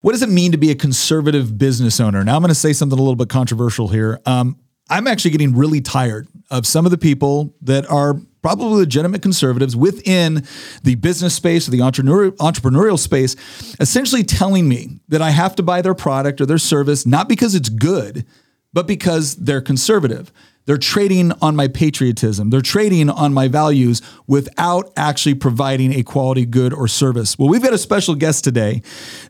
What does it mean to be a conservative business owner? Now, I'm going to say something a little bit controversial here. Um, I'm actually getting really tired of some of the people that are probably legitimate conservatives within the business space or the entrepreneurial, entrepreneurial space, essentially telling me that I have to buy their product or their service, not because it's good, but because they're conservative. They're trading on my patriotism. They're trading on my values without actually providing a quality good or service. Well, we've got a special guest today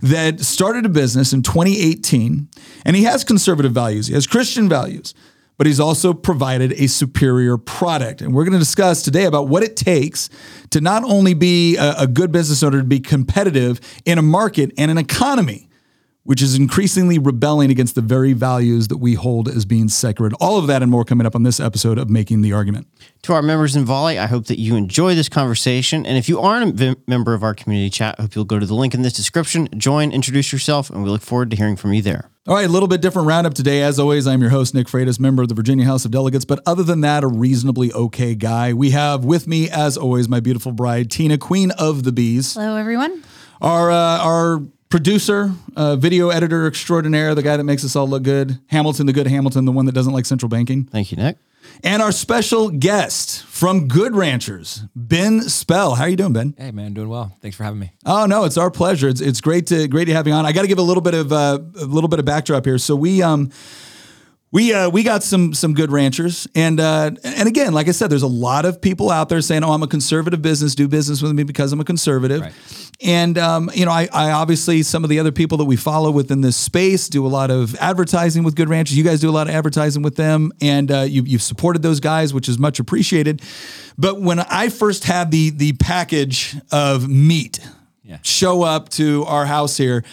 that started a business in 2018, and he has conservative values, he has Christian values but he's also provided a superior product. And we're going to discuss today about what it takes to not only be a, good business owner, to be competitive in a market and an economy which is increasingly rebelling against the very values that we hold as being sacred. All of that and more coming up on this episode of Making the Argument. To our members in Volley, I hope that you enjoy this conversation. And if you aren't a member of our community chat, I hope you'll go to the link in this description, join, introduce yourself, and we look forward to hearing from you there. All right, a little bit different roundup today. As always, I'm your host, Nick Freitas, member of the Virginia House of Delegates. But other than that, a reasonably okay guy. We have with me, as always, my beautiful bride, Tina, Queen of the Bees. Hello, everyone. Our uh, our producer, uh, video editor extraordinaire, the guy that makes us all look good, Hamilton, the good Hamilton, the one that doesn't like central banking. Thank you, Nick. And our special guest from Good Ranchers, Ben Spell. How are you doing, Ben? Hey, man, doing well. Thanks for having me. Oh no, it's our pleasure. It's, it's great to great to have you on. I got to give a little bit of uh, a little bit of backdrop here. So we um we uh, we got some some good ranchers, and uh, and again, like I said, there's a lot of people out there saying, "Oh, I'm a conservative business. Do business with me because I'm a conservative." Right. And um, you know, I, I obviously some of the other people that we follow within this space do a lot of advertising with Good Ranchers. You guys do a lot of advertising with them, and uh, you, you've supported those guys, which is much appreciated. But when I first had the the package of meat yeah. show up to our house here.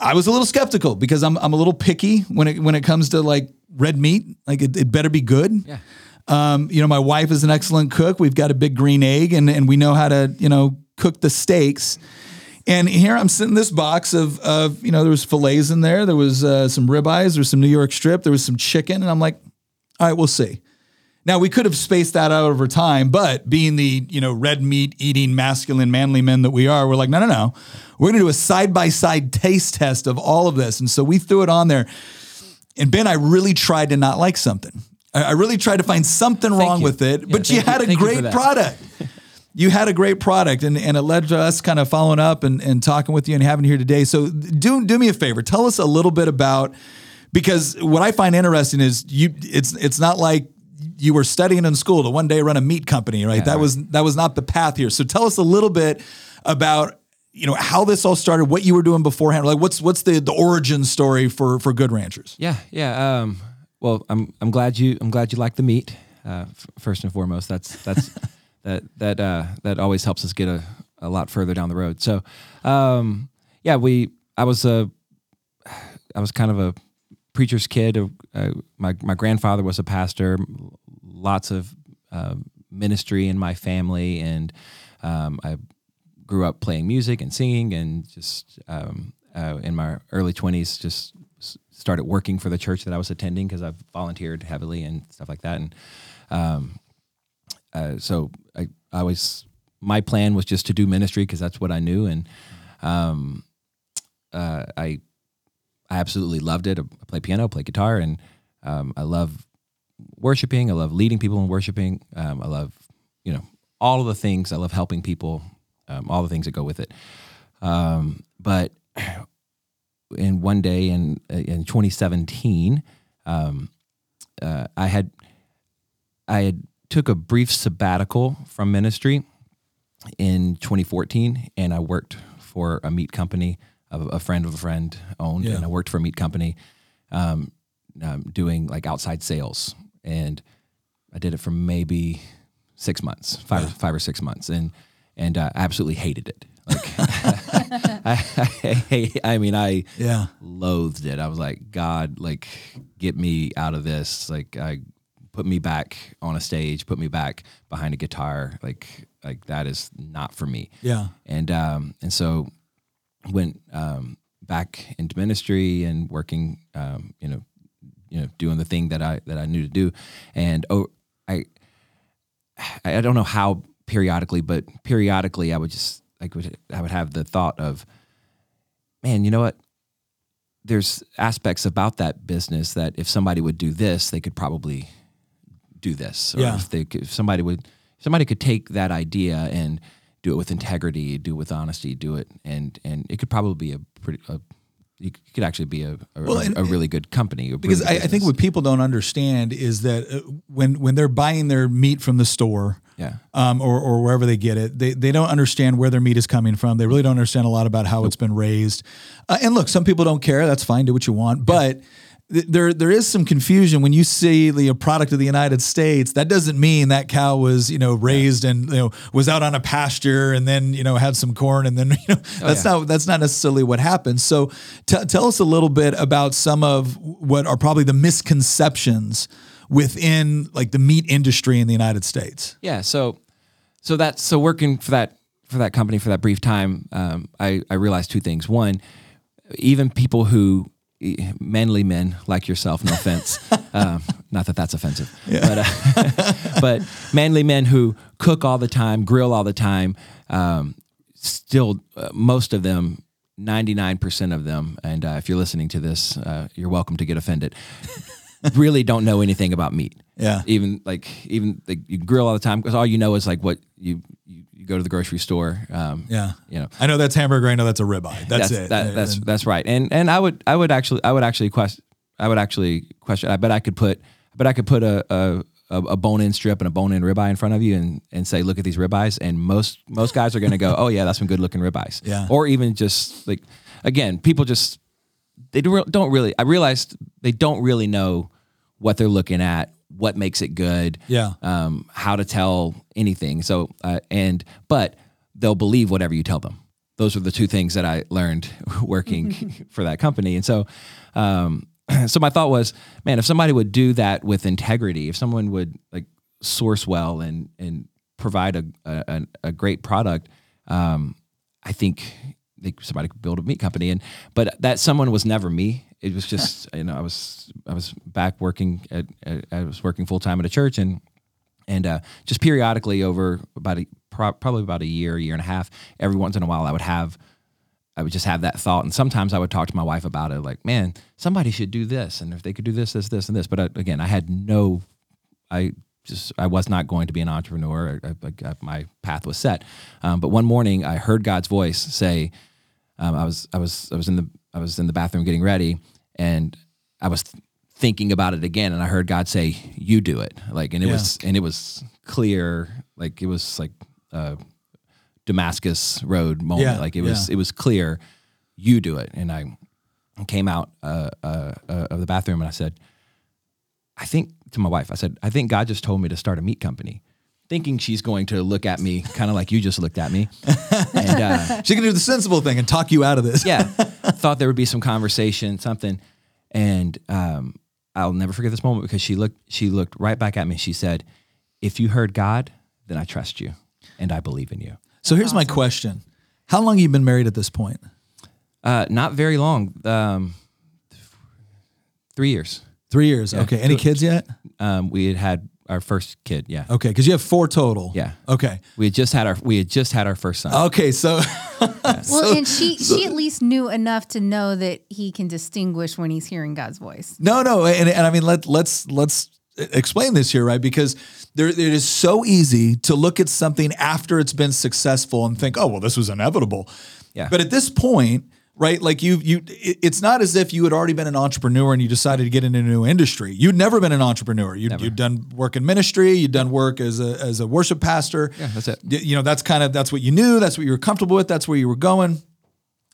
I was a little skeptical because I'm I'm a little picky when it when it comes to like red meat. Like it, it better be good. Yeah. Um, you know, my wife is an excellent cook. We've got a big green egg, and and we know how to you know cook the steaks. And here I'm sitting this box of of you know there was fillets in there, there was uh, some ribeyes, there was some New York strip, there was some chicken, and I'm like, all right, we'll see. Now we could have spaced that out over time, but being the you know red meat eating masculine manly men that we are, we're like no no no, we're gonna do a side by side taste test of all of this, and so we threw it on there. And Ben, I really tried to not like something. I really tried to find something thank wrong you. with it, yeah, but you had you, a great product. you had a great product, and, and it led to us kind of following up and, and talking with you and having you here today. So do do me a favor, tell us a little bit about because what I find interesting is you it's it's not like you were studying in school to one day run a meat company, right? Yeah, that right. was that was not the path here. So tell us a little bit about you know how this all started, what you were doing beforehand. Like what's what's the the origin story for for Good Ranchers? Yeah, yeah. Um, well, I'm I'm glad you I'm glad you like the meat. Uh, f- first and foremost, that's that's that that uh, that always helps us get a, a lot further down the road. So, um, yeah, we I was a I was kind of a preacher's kid. Uh, my my grandfather was a pastor. Lots of uh, ministry in my family, and um, I grew up playing music and singing, and just um, uh, in my early twenties, just started working for the church that I was attending because I've volunteered heavily and stuff like that. And um, uh, so I, I was my plan was just to do ministry because that's what I knew, and um, uh, I I absolutely loved it. I play piano, play guitar, and um, I love worshiping. I love leading people in worshiping. Um, I love you know all of the things. I love helping people um, all the things that go with it. Um, but in one day in in 2017, um, uh, I had I had took a brief sabbatical from ministry in 2014, and I worked for a meat company. A, a friend of a friend owned, yeah. and I worked for a meat company, um, um, doing like outside sales, and I did it for maybe six months, five yeah. five or six months, and and uh, absolutely hated it. Like, I, I, I, mean, I yeah loathed it. I was like, God, like, get me out of this. Like, I put me back on a stage, put me back behind a guitar. Like, like that is not for me. Yeah. And um, and so went um, back into ministry and working, um, you know, you know, doing the thing that I that I knew to do, and oh, I I don't know how periodically, but periodically I would just like would I would have the thought of man, you know what? There's aspects about that business that if somebody would do this, they could probably do this. Or Yeah. if they could, if somebody would somebody could take that idea and do it with integrity, do it with honesty, do it and and it could probably be a pretty a, you could actually be a a, Well, and- a really good company. because I, I think what people don't understand is that uh, when when they're buying their meat from the store, Yeah. um, or or wherever they get it, they they don't understand where their meat is coming from. They really don't understand a lot about how it's been raised. Uh, and look, some people don't care. That's fine. Do what you want, but. th- There, there is some confusion when you see the product of the United States. That doesn't mean that cow was, you know, raised and you know was out on a pasture and then you know had some corn and then you know that's yeah. not that's not necessarily what happens. So t- tell us a little bit about some of what are probably the misconceptions within like the meat industry in the United States. Yeah. So, so that's so working for that for that company for that brief time. Um, I I realized two things. One, even people who manly men like yourself, no offense, um, not that that's offensive, but uh, but manly men who cook all the time, grill all the time, um, still uh, most of them. 99% of them, and uh, if you're listening to this, uh, you're welcome to get offended, really don't know anything about meat Yeah. even like even like you grill all the time because all you know is like what you, you you go to the grocery store um Yeah. you know I know that's hamburger. I know that's a ribeye. That's, it. that, that's And- that's right and and i would i would actually i would actually question i would actually question i bet i could put i bet i could put a a, a a bone-in strip and a bone-in ribeye in front of you and, and say, look at these ribeyes, and most most guys are going to go, oh yeah, that's some good-looking ribeyes. Yeah. Or even just like, again, people just they don't don't really. I realized they don't really know what they're looking at, what makes it good, Yeah. um, how to tell anything. So uh, and but they'll believe whatever you tell them. Those are the two things that I learned working for that company. And so, um, so my thought was, man, if somebody would do that with integrity, if someone would like source well and and provide a a, a great product, um, I think they, somebody could build a meat company. And but that someone was never me. It was just you know I was I was back working at, at I was working full time at a church and and uh, just periodically over about a pro- probably about a year, year and a half, every once in a while I would have I would just have that thought, and sometimes I would talk to my wife about it, like, man, somebody should do this, and if they could do this, this, this, and this. But uh, again, I had no, I just I was not going to be an entrepreneur. I, I, I, my path was set. Um, but one morning, I heard God's voice say, um, I was I was I was in the I was in the bathroom getting ready, and I was th- thinking about it again, and I heard God say, "You do it." Like, and it Yeah. was and it was clear, like it was like. Uh, Damascus Road moment. Yeah, like it was, yeah. it was clear. You do it, and I came out uh, uh, uh, of the bathroom and I said, I think to my wife, I said, I think God just told me to start a meat company, thinking she's going to look at me kind of like you just looked at me, and uh, She can do the sensible thing and talk you out of this. yeah, thought there would be some conversation, something, and um, I'll never forget this moment because she looked, she looked right back at me. She said, "If you heard God, then I trust you, and I believe in you." So here's my question: How long have you been married at this point? Uh, not very long. Um, three years. Three years. Okay. Any kids yet? Um, we had had our first kid. Yeah. Okay, because you have four total. Yeah. Okay. We had just had our we had just had our first son. Okay. So Well, and she she at least knew enough to know that he can distinguish when he's hearing God's voice. No, no, and, and I mean let let's let's explain this here, right? Because there it is so easy to look at something after it's been successful and think, oh well, this was inevitable. Yeah. But at this point, right? Like you you, it's not as if you had already been an entrepreneur and you decided to get into a new industry. You'd never been an entrepreneur. You'd, you'd done work in ministry. You'd done work as a as a worship pastor. Yeah, that's it. You know, that's kind of that's what you knew. That's what you were comfortable with. That's where you were going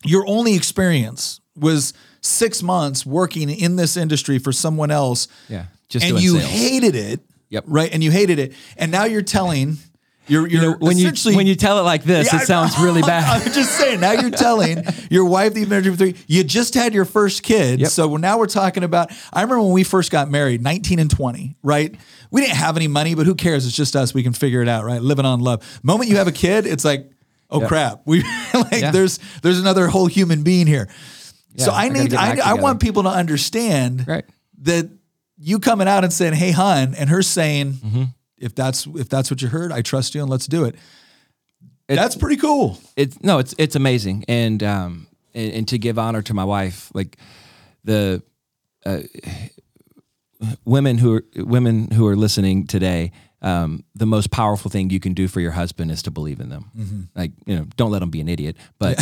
your only experience was six months working in this industry for someone else. Yeah, just and you sales. hated it. Yep. Right. And you hated it. And now you're telling you're you're when you when you tell it like this, Yeah, it sounds really bad. I'm just saying. Now you're telling your wife that you've been married for three. You just had your first kid. Yep. So now we're talking about. I remember when we first got married, 19 and 20. Right. We didn't have any money, but who cares? It's just us. We can figure it out. Right. Living on love. Moment you have a kid, it's like, oh Yep. crap. We like Yeah. there's there's another whole human being here. so Yeah, I I need I, I want people to understand Right. that you coming out and saying, "Hey, hon," and her saying, Mm-hmm. "If that's if that's what you heard, I trust you and let's do it." It's- That's pretty cool. it's no, it's it's amazing, and um, and, and to give honor to my wife, like the uh, women who are women who are listening today. Um, the most powerful thing you can do for your husband is to believe in them. Like you know, don't let them be an idiot, but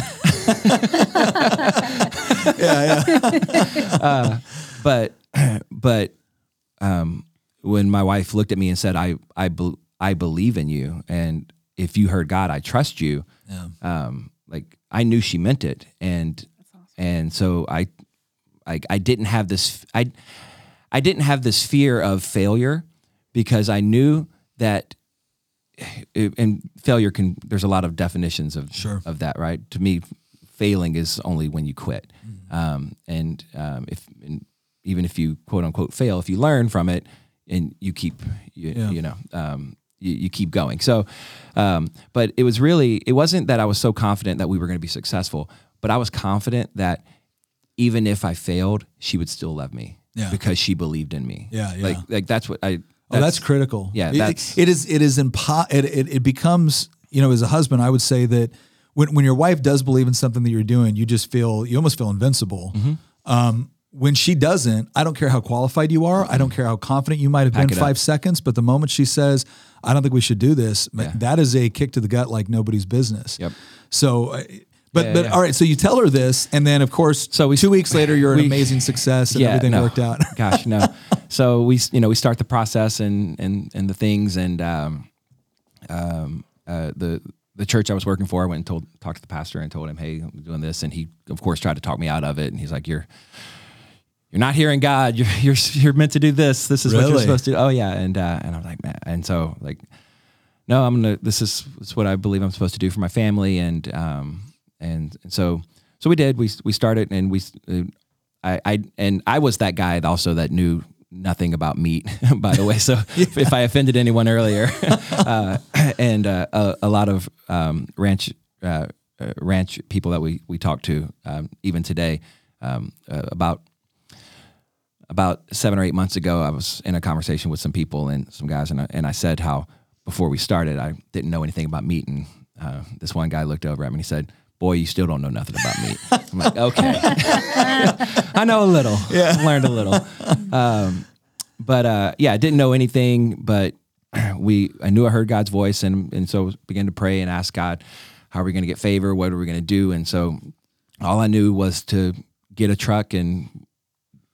yeah, yeah. but but um, when my wife looked at me and said, "I I bel I believe in you, and if you heard God, I trust you," Yeah. um, like I knew she meant it, and and so I, I I didn't have this I I didn't have this fear of failure because I knew that. And failure can. There's a lot of definitions of Sure. of that, right? To me, failing is only when you quit. Um, and um, if and even if you quote unquote fail, if you learn from it and you keep you, Yeah. you know um, you, you keep going. So, um, but it was really it wasn't that I was so confident that we were going to be successful, but I was confident that even if I failed, she would still love me Yeah. because she believed in me. Yeah, yeah. Like like that's what I. Oh, that's critical. Yeah, It- that's- it is. It is impo- it, it, it becomes. You know, as a husband, I would say that when when your wife does believe in something that you're doing, you just feel you almost feel invincible. Mm-hmm. Um, when she doesn't, I don't care how qualified you are. I don't care how confident you might have Pack been it up. five seconds. But the moment she says, "I don't think we should do this," Yeah. that is a kick to the gut like nobody's business. Yep. So. uh, But Yeah, but yeah. all right, so you tell her this, and then of course, So we- two weeks later, you're an amazing success, and everything no. worked out. Gosh, no. So we, you know, we start the process and and and the things, and um, um, uh, the the church I was working for, I went and told talked to the pastor and told him, hey, I'm doing this, and he of course tried to talk me out of it, and he's like, you're. You're not hearing God. You're you're you're meant to do this. This is what you're supposed to do. Oh yeah, and uh, and I'm like, man, and so like, no, I'm gonna. This is, this is what I believe I'm supposed to do for my family, and um, and, and so so we did. We we started, and we, uh, I I and I was that guy also that knew nothing about meat, by the way. So if I offended anyone earlier, uh, and uh, a, a lot of um, ranch uh, uh, ranch people that we we talked to um, even today um, uh, about about seven or eight months ago, I was in a conversation with some people and some guys, and I, and I said how before we started, I didn't know anything about meat, and uh, this one guy looked over at me and he said, "Boy, you still don't know nothing about meat." I'm like, "Okay, I know a little. Yeah, learned a little." Um, but uh, yeah, I didn't know anything, but we I knew I heard God's voice, and and so began to pray and ask God, "How are we going to get favor? What are we going to do?" And so all I knew was to get a truck and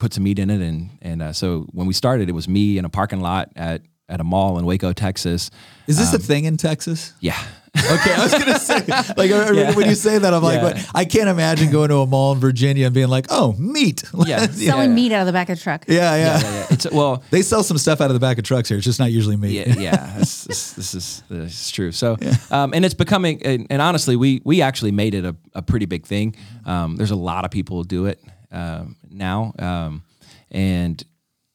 put some meat in it and and uh, so when we started it was me in a parking lot at at a mall in Waco, Texas. Is this a Um, thing in Texas? Yeah. Okay, I was gonna say, like, Yeah. when you say that, I'm like, Yeah. what? I can't imagine going to a mall in Virginia and being like, oh, meat. Yeah. Selling meat out of the back of the truck. yeah, yeah. Yeah, yeah, yeah. It's well, They sell some stuff out of the back of trucks here. It's just not usually meat. yeah, yeah. This, this, this is this is true. So, um, and it's becoming, and, and honestly, we we actually made it a, a pretty big thing. Um, there's a lot of people who do it um, now, um, and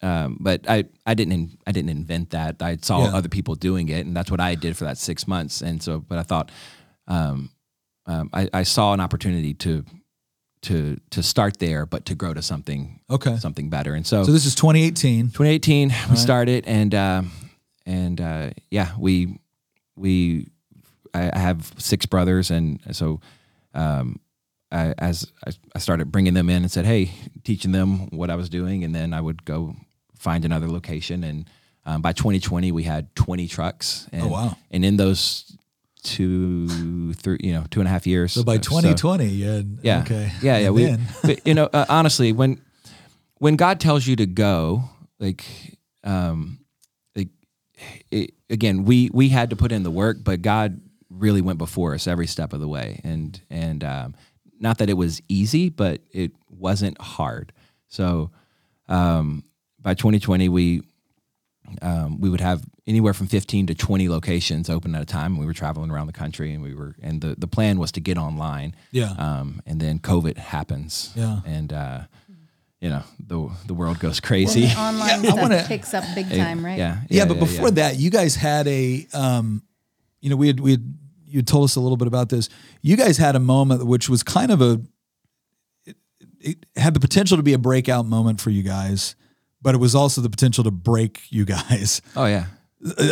um, but I I didn't in, I didn't invent that. I saw Yeah. other people doing it, and that's what I did for that six months. And so, but I thought, um, um, I, I saw an opportunity to to to start there, but to grow to something Okay. something better. And So so this is 2018. 2018 we started and um and uh yeah we we I, I have six brothers and so um I, as I, started bringing them in and said hey teaching them what I was doing and then I would go find another location and um, by 2020 we had 20 trucks and, Oh, wow. and in those two three you know two and a half years So by uh, 2020, yeah. yeah. Okay. Yeah, yeah. And We, then- but, you know, uh, honestly, when when God tells you to go, like, um, like, it, again, we we had to put in the work, but God really went before us every step of the way, and and um, not that it was easy, but it wasn't hard. So, um, by 2020, we um, we would have anywhere from 15 to 20 locations open at a time. And we were traveling around the country, and we were, and the the plan was to get online. Yeah. Um, and then COVID happens. Yeah. And uh, you know the the world goes crazy. The online Yeah, I stuff wanna- picks up big time, right? Yeah. yeah, but before that, you guys had a, um, you know, we had we had you told us a little bit about this. You guys had a moment which was kind of a, it, it had the potential to be a breakout moment for you guys, but it was also the potential to break you guys. Oh yeah.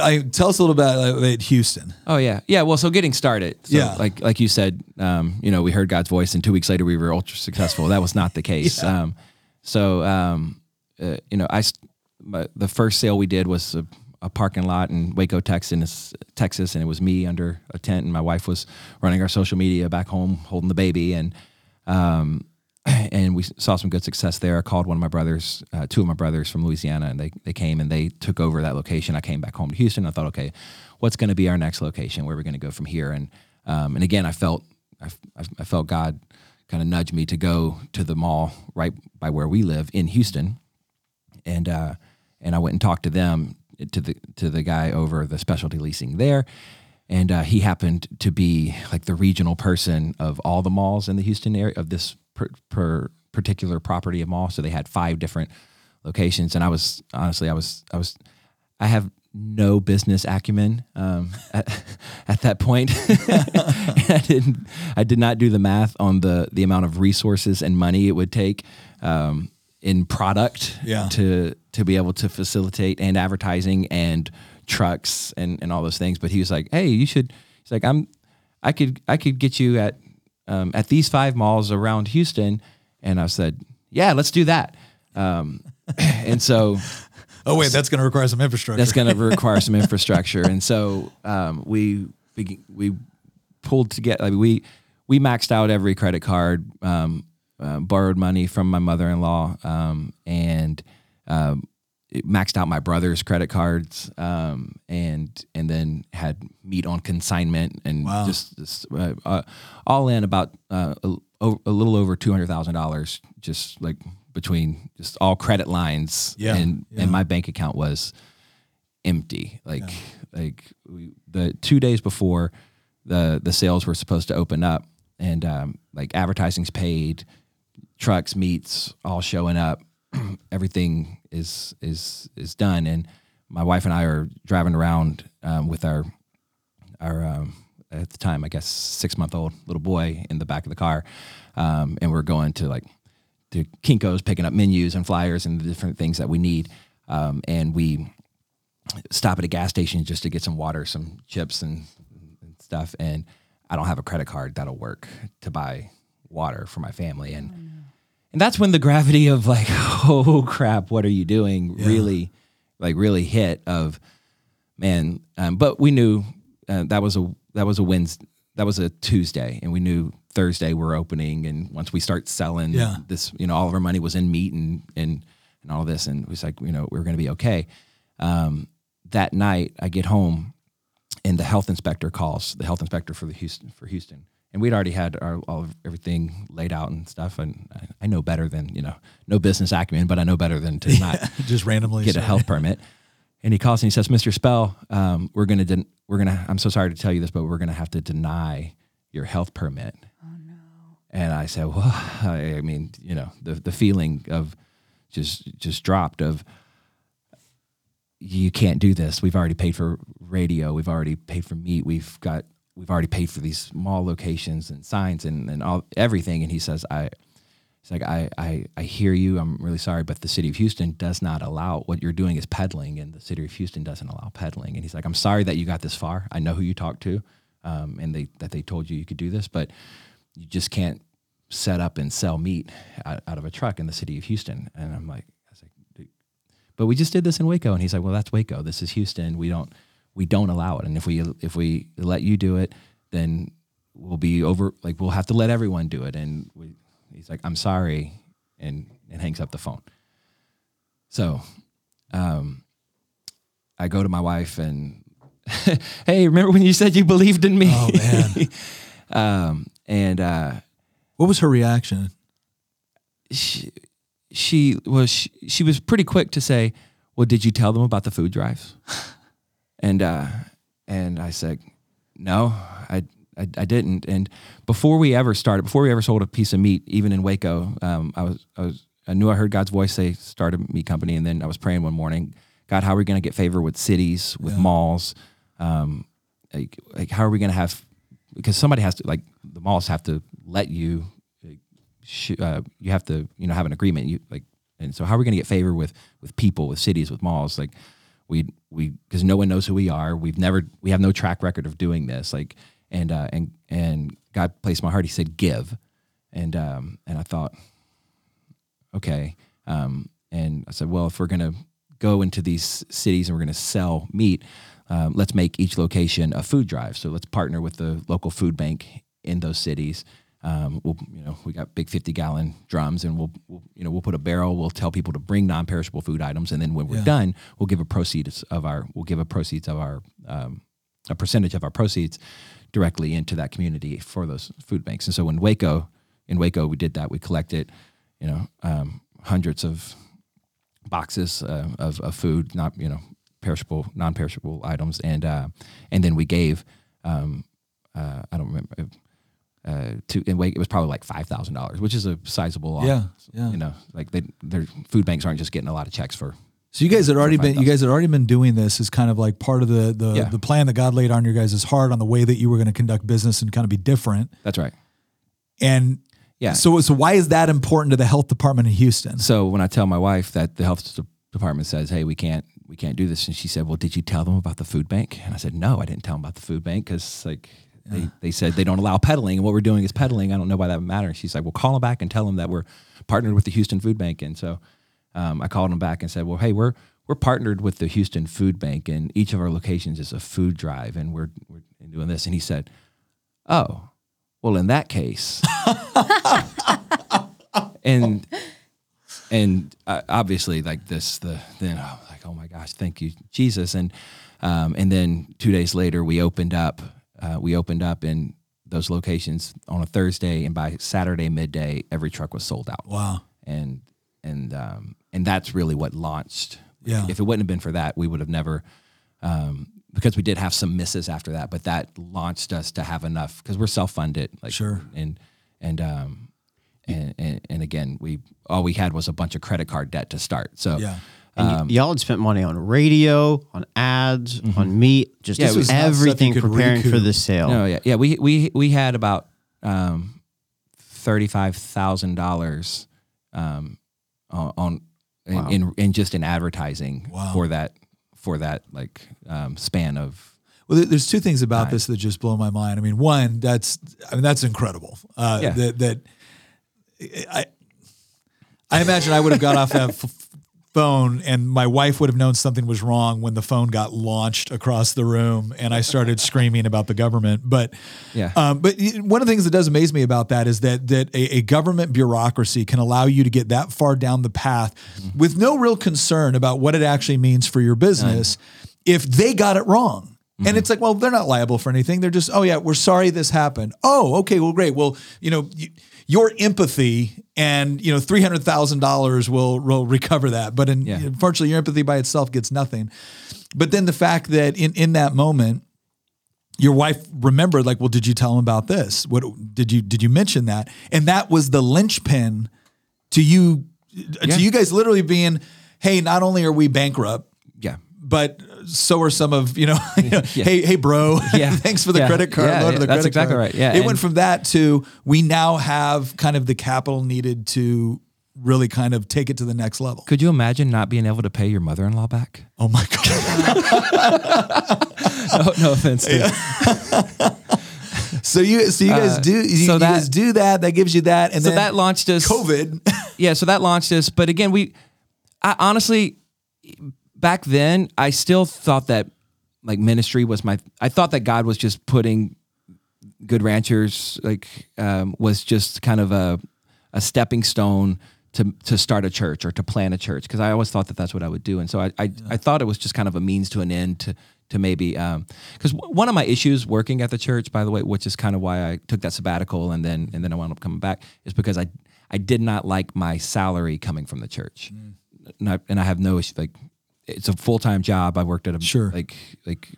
I tell us a little about uh, Houston. Oh yeah, yeah. Well, so getting started. So Yeah. like like you said, um, you know, we heard God's voice, and two weeks later we were ultra successful. That was not the case. um, so um, uh, you know, I my, the first sale we did was a, a parking lot in Waco, Texas, Texas, and it was me under a tent, and my wife was running our social media back home, holding the baby, and um, and we saw some good success there. I called one of my brothers, uh, two of my brothers from Louisiana, and they they came and they took over that location. I came back home to Houston. I thought, okay, what's going to be our next location? Where are we going to go from here? And um, and again, I felt I, I- felt God kind of nudge me to go to the mall right by where we live in Houston, and uh, and I went and talked to them to the to the guy over the specialty leasing there, and uh, he happened to be like the regional person of all the malls in the Houston area of this per, per particular property of mall. So they had five different locations, and I was honestly I was I was I have no business acumen um, at, at that point. I didn't. I did not do the math on the the amount of resources and money it would take um, in product Yeah. to to be able to facilitate and advertising and trucks and and all those things. But he was like, "Hey, you should." He's like, "I'm. I could I could get you at um, at these five malls around Houston." And I said, "Yeah, let's do that." Um, and so Oh wait, that's going to require some infrastructure. that's going to require some infrastructure. And so um, we we we pulled together. Like we we maxed out every credit card, um, uh, borrowed money from my mother in law, um, and um, maxed out my brother's credit cards, um, and and then had meat on consignment, and Wow. just, just uh, uh, all in about uh, a, a little over two hundred thousand dollars, just like between just all credit lines, Yeah, and yeah. and my bank account was empty. Like like we, the two days before the the sales were supposed to open up, and um, like advertising's paid, trucks, meats, all showing up. Everything is is is done, and my wife and I are driving around um, with our our um, at the time I guess six month old little boy in the back of the car, um, and we're going to like to Kinko's picking up menus and flyers and the different things that we need, um, and we stop at a gas station just to get some water, some chips, and, and stuff. And I don't have a credit card that'll work to buy water for my family, and and that's when the gravity of like, oh crap, what are you doing? Really, like really hit of man. Um, but we knew uh, that was a that was a Wednesday, that was a Tuesday, and we knew Thursday we're opening, and once we start selling Yeah. this, you know, all of our money was in meat and and and all this, and it was like, you know, we are going to be okay. Um, that night, I get home, and the health inspector calls the health inspector for the Houston for Houston, and we'd already had our, all of everything laid out and stuff, and I, I know better than you know, no business acumen, but I know better than to not just randomly get a health permit. And he calls and he says, "Mr. Spell, um, we're gonna den- we're gonna I'm so sorry to tell you this, but we're gonna have to deny your health permit." Oh no! And I said, "Well, I, I mean, you know, the the feeling of just just dropped of you can't do this. We've already paid for radio. We've already paid for meat. We've got we've already paid for these mall locations and signs and and all everything." And he says, "I." It's like I, I I hear you. I'm really sorry, but the city of Houston does not allow what you're doing is peddling, and the city of Houston doesn't allow peddling. And he's like, I'm sorry that you got this far. I know who you talked to, um, and they that they told you you could do this, but you just can't set up and sell meat out, out of a truck in the city of Houston. And I'm like, I was like, but we just did this in Waco, and he's like, well, that's Waco. This is Houston. We don't we don't allow it, and if we if we let you do it, then we'll be over. Like we'll have to let everyone do it, and we. He's like, I'm sorry, and and hangs up the phone. So, um, I go to my wife and, hey, remember when you said you believed in me? Oh man, um, and uh, what was her reaction? she she was she, she was pretty quick to say, "Well, did you tell them about the food drives?" and uh, and I said, "No, I, I I didn't." And before we ever started, before we ever sold a piece of meat, even in Waco, um, I was I was I knew I heard God's voice say start a meat company, and then I was praying one morning, God, how are we going to get favor with cities, with malls? Um, like, like how are we going to have? Because somebody has to like the malls have to let you uh, you have to you know have an agreement you like and so how are we going to get favor with with people with cities with malls like we we because no one knows who we are. We've never we have no track record of doing this. Like and uh, and and God placed my heart. He said, "Give," and um, and I thought, okay. Um, and I said, well, if we're gonna go into these cities and we're gonna sell meat, um, let's make each location a food drive. So let's partner with the local food bank in those cities. Um, we'll, you know, we got big 50 gallon drums and we'll, we'll, you know, we'll put a barrel, we'll tell people to bring non-perishable food items. And then when we're Yeah. done, we'll give a proceeds of our, we'll give a proceeds of our, um, a percentage of our proceeds directly into that community for those food banks. And so in Waco, in Waco, we did that. We collected, you know, um, hundreds of boxes uh, of, of food, not you know perishable, non-perishable items, and uh, and then we gave, um, uh, I don't remember, uh, to in Waco, it was probably like five thousand dollars, which is a sizable, Yeah, yeah. you know, like they, their food banks aren't just getting a lot of checks for. So you guys had already been you guys had already been doing this as kind of like part of the the, Yeah. the plan that God laid on your guys' heart on the way that you were going to conduct business and kind of be different. That's right. And Yeah. so so why is that important to the health department in Houston? So when I tell my wife that the health department says, "Hey, we can't, we can't do this," and she said, "Well, did you tell them about the food bank?" And I said, "No, I didn't tell them about the food bank because like they, they said they don't allow peddling, and what we're doing is peddling. I don't know why that would matter." She's like, "Well, call them back and tell them that we're partnered with the Houston Food Bank." And so um, I called them back and said, "Well, hey, we're we're partnered with the Houston Food Bank, and each of our locations is a food drive, and we're we're doing this." And he said, "Oh, well, in that case." and and uh, obviously like this the then oh, like oh my gosh thank you jesus and um, and then two days later we opened up uh, we opened up in those locations on a thursday and by saturday midday every truck was sold out Wow. and and um, and that's really what launched Yeah. if it wouldn't have been for that we would have never um, because we did have some misses after that but that launched us to have enough because we're self-funded like Sure. and and um and, and and again we all we had was a bunch of credit card debt to start so Yeah. And y- y'all had spent money on radio, on ads, on meat, just Yeah, was everything you could preparing for the sale. no yeah yeah we we we had about um thirty five thousand dollars um on, on in, Wow. in in just in advertising Wow. for that for that like um span of Well, there's two things about this that just blow my mind. I mean, one, that's I mean that's incredible. Uh, Yeah. That that I I imagine I would have got off that f- phone and my wife would have known something was wrong when the phone got launched across the room and I started screaming about the government. But Yeah. um, but one of the things that does amaze me about that is that that a, a government bureaucracy can allow you to get that far down the path with no real concern about what it actually means for your business if they got it wrong. And it's like, well, they're not liable for anything. They're just, oh yeah, we're sorry this happened. Oh, okay, well, great. Well, you know, y- your empathy and you know, three hundred thousand dollars will will recover that. But in, Yeah. unfortunately, your empathy by itself gets nothing. But then the fact that in in that moment, your wife remembered like well did you tell him about this what did you did you mention that and that was the linchpin to you Yeah. to you guys literally being hey not only are we bankrupt yeah but so are some of you know, you know, hey hey bro Yeah. thanks for the Yeah. credit card Yeah, loan yeah, the that's credit exactly card. right. Yeah, it and- went from that to we now have kind of the capital needed to really kind of take it to the next level could you imagine not being able to pay your mother-in-law back oh my god no, no offense to so you so you guys Uh, do you, so you that- guys do that that gives you that and so then that launched us covid yeah, so that launched us. But again, we, I honestly, back then, I still thought that like ministry was my. I thought that God was just putting Good Ranchers like um, was just kind of a a stepping stone to to start a church or to plant a church because I always thought that that's what I would do, and so I I, I thought it was just kind of a means to an end to to maybe because one of my issues working at the church, by the way, which is kind of why I took that sabbatical and then and then I wound up coming back, is because I I did not like my salary coming from the church, and, I, and I have no issue like it's a full time job. I worked at a Sure. like like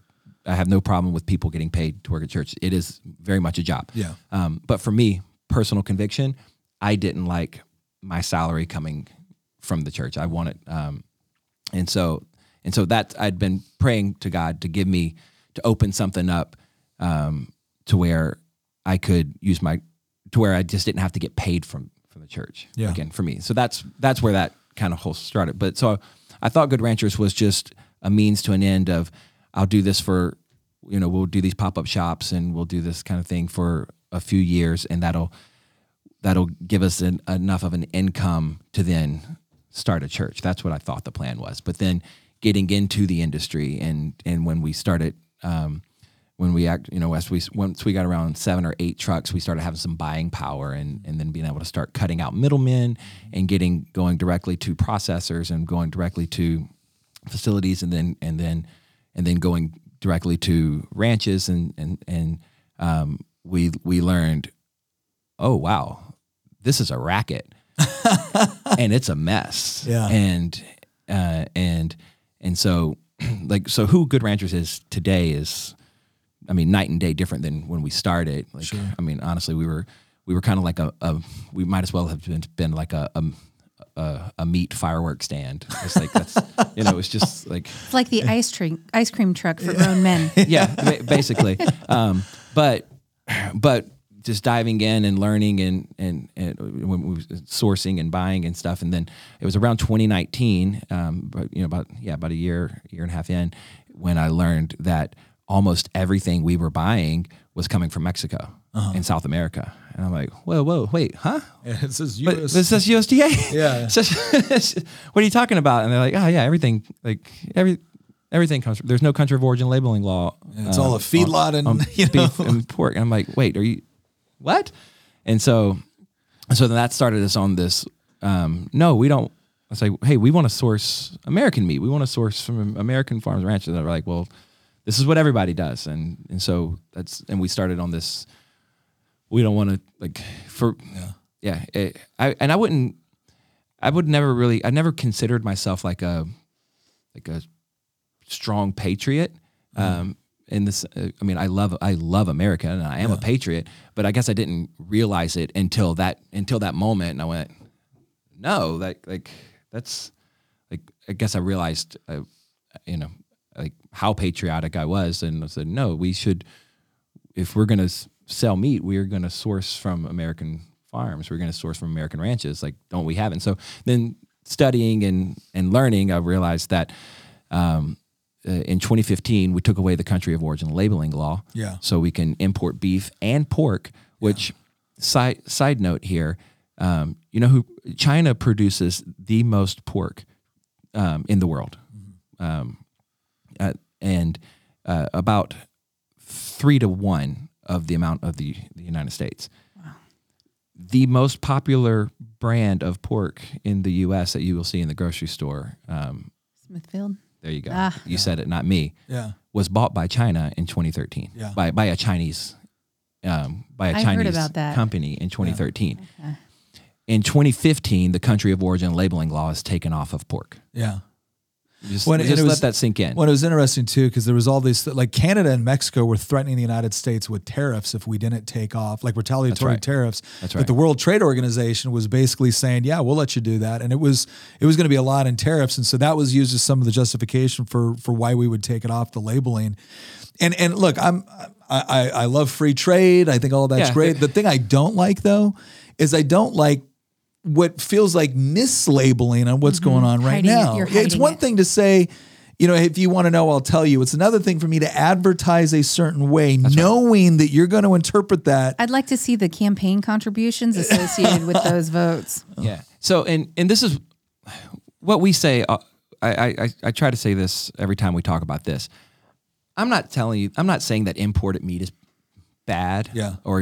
I have no problem with people getting paid to work at church. It is very much a job. Yeah. Um, but for me, personal conviction, I didn't like my salary coming from the church. I wanted, um, and so and so that I'd been praying to God to give me to open something up um, to where I could use my to where I just didn't have to get paid from from the church. Yeah. Again, for me, so that's that's where that kind of whole started. But so I thought Good Ranchers was just a means to an end of I'll do this for you know we'll do these pop up shops and we'll do this kind of thing for a few years and that'll that'll give us an, enough of an income to then start a church. That's what I thought the plan was. But then getting into the industry and and when we started um, when we act you know as we once we got around seven or eight trucks we started having some buying power and and then being able to start cutting out middlemen and getting going directly to processors and going directly to facilities and then and then and then going directly to ranches and and and um, we we learned oh wow this is a racket and it's a mess Yeah. and uh, and and so like so who good ranchers is today is I mean, night and day different than when we started. Like, I mean, honestly, we were we were kind of like a, a we might as well have been, been like a, a a a meat firework stand. It's like that's you know, it's just like It's like the ice cream ice cream truck for grown men. yeah, basically. Um, but but just diving in and learning and and, and when we was sourcing and buying and stuff, and then it was around 2019, um, but you know about yeah about a year year and a half in, when I learned that almost everything we were buying was coming from Mexico uh-huh. and South America, and I'm like, whoa whoa wait, huh? it says But US. this says USDA. Yeah. Says- what are you talking about? And they're like, oh yeah, everything like every everything comes. From, there's no country of origin labeling law. it's all a uh, uh, feedlot and on um, you know. beef and pork. And I'm like, wait, are you what? And so, so then that started us on this. Um, no, we don't. I say, hey, we want to source American meat. We want to source from American farms and ranches. And they're like, well, this is what everybody does, and and so that's and we started on this. We don't want to like for yeah. it, I and I wouldn't. I would never really. I never considered myself like a like a strong patriot. Um, in this, uh, I mean, I love I love America and I am a patriot, but I guess I didn't realize it until that until that moment, and I went, no, like like that's like I guess I realized, uh, you know, how patriotic I was, and I said, no, we should if we're going to sell meat, we are going to source from American farms. We're going to source from American ranches. Like, don't we have it? And so then studying and, and learning, I realized that um, uh, in 2015, we took away the country of origin labeling law. Yeah. So we can import beef and pork, which side, side note here, um, you know who China produces the most pork um, in the world. Um, uh, and uh, about three to one of the amount of the, the United States. The most popular brand of pork in the U.S. that you will see in the grocery store, um, Smithfield. there you go. Ah. you said it, not me. Yeah. Was bought by China in 2013. Yeah. By by a Chinese, um, by a I Chinese about that. company in 2013. In 2015, the country of origin labeling law is taken off of pork. Yeah. Just, When- just let was- that sink in. Well, it was interesting too because there was all these like Canada and Mexico were threatening the United States with tariffs if we didn't take off, like retaliatory right. tariffs. That's right. But the World Trade Organization was basically saying, "Yeah, we'll let you do that," and it was it was going to be a lot in tariffs, and so that was used as some of the justification for for why we would take it off the labeling. And and look, I'm I I, I love free trade. I think all that's Yeah. great. The thing I don't like though is I don't like what feels like mislabeling on what's going on right Hiding now. You're it's one it. thing to say, you know, if you want to know, I'll tell you. It's another thing for me to advertise a certain way, knowing that you're going to interpret that. I'd like to see the campaign contributions associated with those votes. Yeah. So and and this is what we say. Uh, I, I I- I try to say this every time we talk about this. I'm not telling you. I'm not saying that imported meat is bad. Yeah. Or,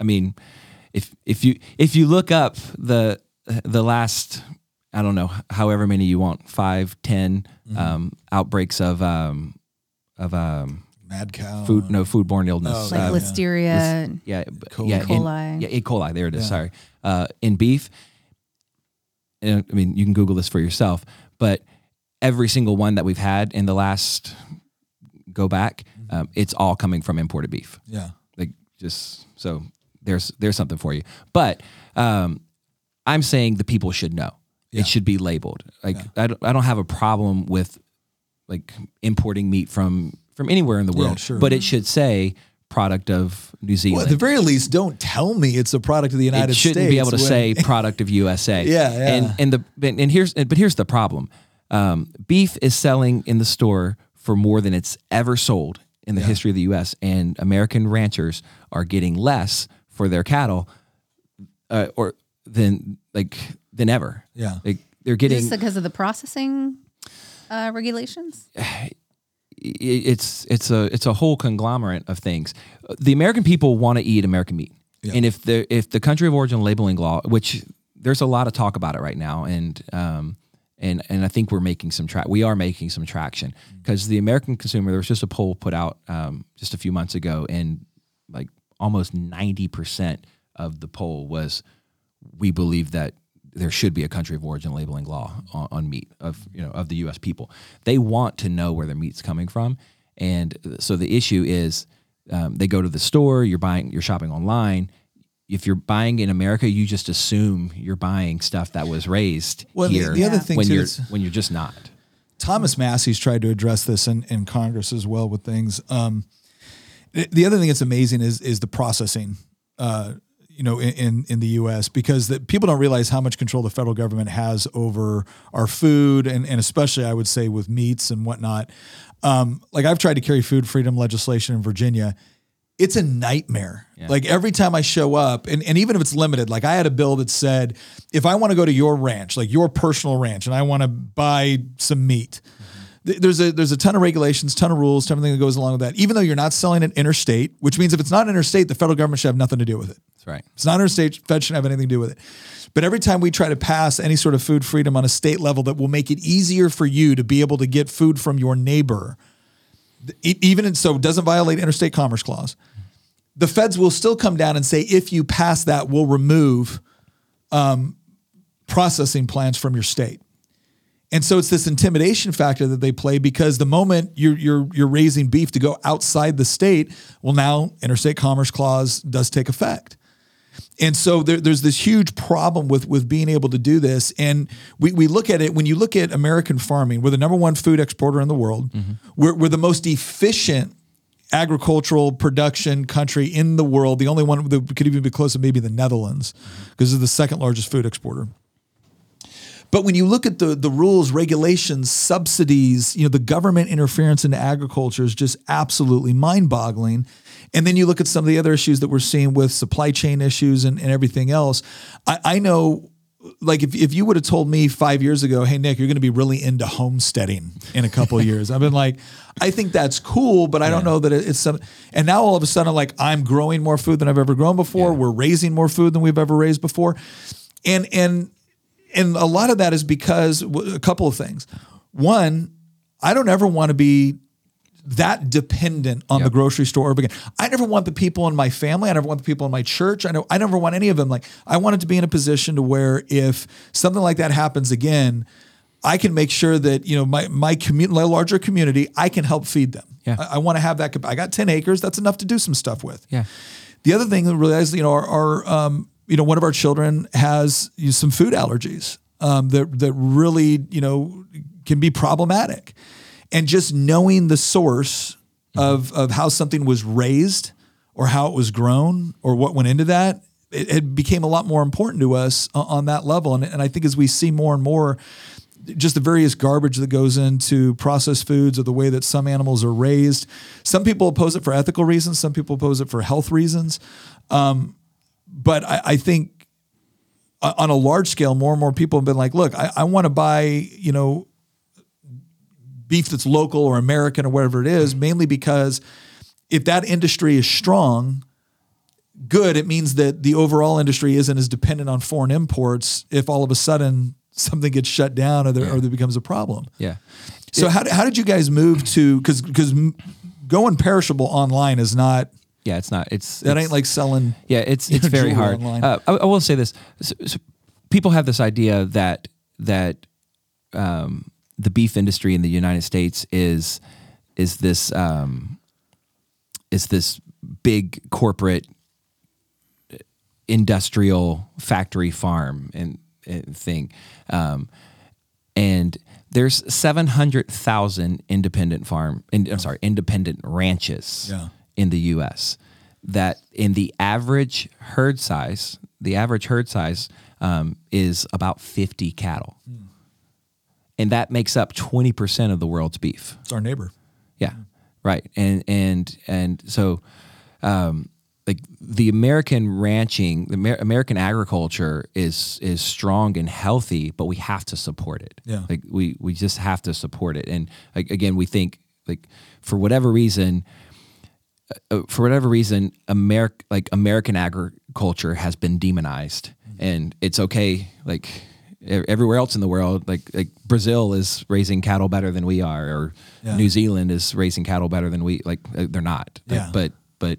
I mean, if if you if you look up the the last I don't know however many you want five ten um, outbreaks of um, of um, Mad cow. food no foodborne illness Like uh, listeria. and- yeah, Coli. yeah, in- Coli. yeah, E. coli. There it is. Sorry, uh, in beef. And, I mean, you can Google this for yourself, but every single one that we've had in the last go back, um, it's all coming from imported beef. Yeah. Like just so there's there's something for you. But um, I'm saying the people should know. Yeah. It should be labeled. Like I, don't, I don't have a problem with like importing meat from from anywhere in the world, sure. but it should say product of New Well, Zealand. at the very least, don't tell me it's a product of the United States. it shouldn't States. be able to when- say product of USA. Yeah, yeah. And and the and here's but here's the problem. um, beef is selling in the store for more than it's ever sold in the history of the U.S. And American ranchers are getting less for their cattle, uh, or than like than ever. Yeah. like they're getting Just because of the processing uh, regulations. it's it's a it's a whole conglomerate of things. The American people want to eat American meat, and if the if the country of origin labeling law, which there's a lot of talk about it right now, and um and and I think we're making some track. We are making some traction because the American consumer. There was just a poll put out um, just a few months ago, and like almost ninety percent of the poll was we believe that there should be a country of origin labeling law on, on meat of you know of the U.S. people. They want to know where their meat's coming from, and so the issue is um, they go to the store. You're buying. You're shopping online. If you're buying in America, you just assume you're buying stuff that was raised Well, the- here. the other thing when too you're is- when you're just not. Thomas Massie's tried to address this in, in Congress as well with things. Um, the, the other thing that's amazing is is the processing. Uh, you know, in, in, the U.S. because that people don't realize how much control the federal government has over our food and, and especially I would say with meats and whatnot. Um, like I've tried to carry food freedom legislation in Virginia. It's a nightmare. Like every time I show up, and, and even if it's limited, like I had a bill that said, if I want to go to your ranch, like your personal ranch, and I want to buy some meat, there's a there's a ton of regulations, ton of rules, everything that goes along with that. Even though you're not selling it interstate, which means if it's not interstate, the federal government should have nothing to do with it. That's right. It's not interstate. Fed shouldn't have anything to do with it. But every time we try to pass any sort of food freedom on a state level that will make it easier for you to be able to get food from your neighbor, even in, so it doesn't violate interstate commerce clause, the feds will still come down and say if you pass that, we'll remove um, processing plants from your state. And so it's this intimidation factor that they play because the moment you're you're you're raising beef to go outside the state, well now interstate commerce clause does take effect. And so there, there's this huge problem with with being able to do this. And we, we look at it when you look at American farming, we're the number one food exporter in the world. Mm-hmm. We're, we're the most efficient agricultural production country in the world. The only one that could even be close to maybe the Netherlands, because it's the second largest food exporter. But when you look at the the rules, regulations, subsidies, you know, the government interference into agriculture is just absolutely mind-boggling. And then you look at some of the other issues that we're seeing with supply chain issues and, and everything else. I, I know like if, if you would have told me five years ago, hey Nick, you're going to be really into homesteading in a couple of years, I've been like, I think that's cool, but I don't know that it's some. And now all of a sudden, I'm like I'm growing more food than I've ever grown before. We're raising more food than we've ever raised before, and and and a lot of that is because a couple of things. One, I don't ever want to be that dependent on the grocery store again. I never want the people in my family. I never want the people in my church. I know I never want any of them. Like I wanted to be in a position to where if something like that happens again, I can make sure that you know my my community, my larger community, I can help feed them. Yeah. I, I want to have that. I got ten acres. That's enough to do some stuff with. Yeah. The other thing that realize, you know, our, our um, you know, one of our children has you know, some food allergies um, that that really, you know, can be problematic, and just knowing the source of of how something was raised or how it was grown or what went into that, it, it became a lot more important to us o- on that level. And, and I think as we see more and more just the various garbage that goes into processed foods or the way that some animals are raised. Some people oppose it for ethical reasons. Some people oppose it for health reasons. Um, but I, I think uh, on a large scale, more and more people have been like, look, I, I want to buy, you know, beef that's local or American or whatever it is, mainly because if that industry is strong, good, it means that the overall industry isn't as dependent on foreign imports if all of a sudden something gets shut down or there, or there becomes a problem. Yeah. So how, how did you guys move to because because going perishable online is not Yeah. It's not. It's that it's- ain't like selling Yeah, it's it's very hard. Uh, I, I will say this: so, so people have this idea that that um, the beef industry in the United States is is this um, is this big corporate industrial factory farm and, and thing, um, and there's seven hundred thousand independent farm. In, I'm sorry, independent ranches Yeah. In the U.S. That in the average herd size, the average herd size um, is about 50 cattle. and that makes up twenty percent of the world's beef. It's our neighbor. Yeah, right. And and and so, um, like the American ranching, the Amer- American agriculture is is strong and healthy, but we have to support it. Yeah. like we we just have to support it. And like, again, we think like for whatever reason. Uh, for whatever reason, America, like American agriculture, has been demonized, and it's okay. Like everywhere else in the world, like like Brazil is raising cattle better than we are, or Yeah. New Zealand is raising cattle better than we. Like uh, they're not. Like, Yeah. But but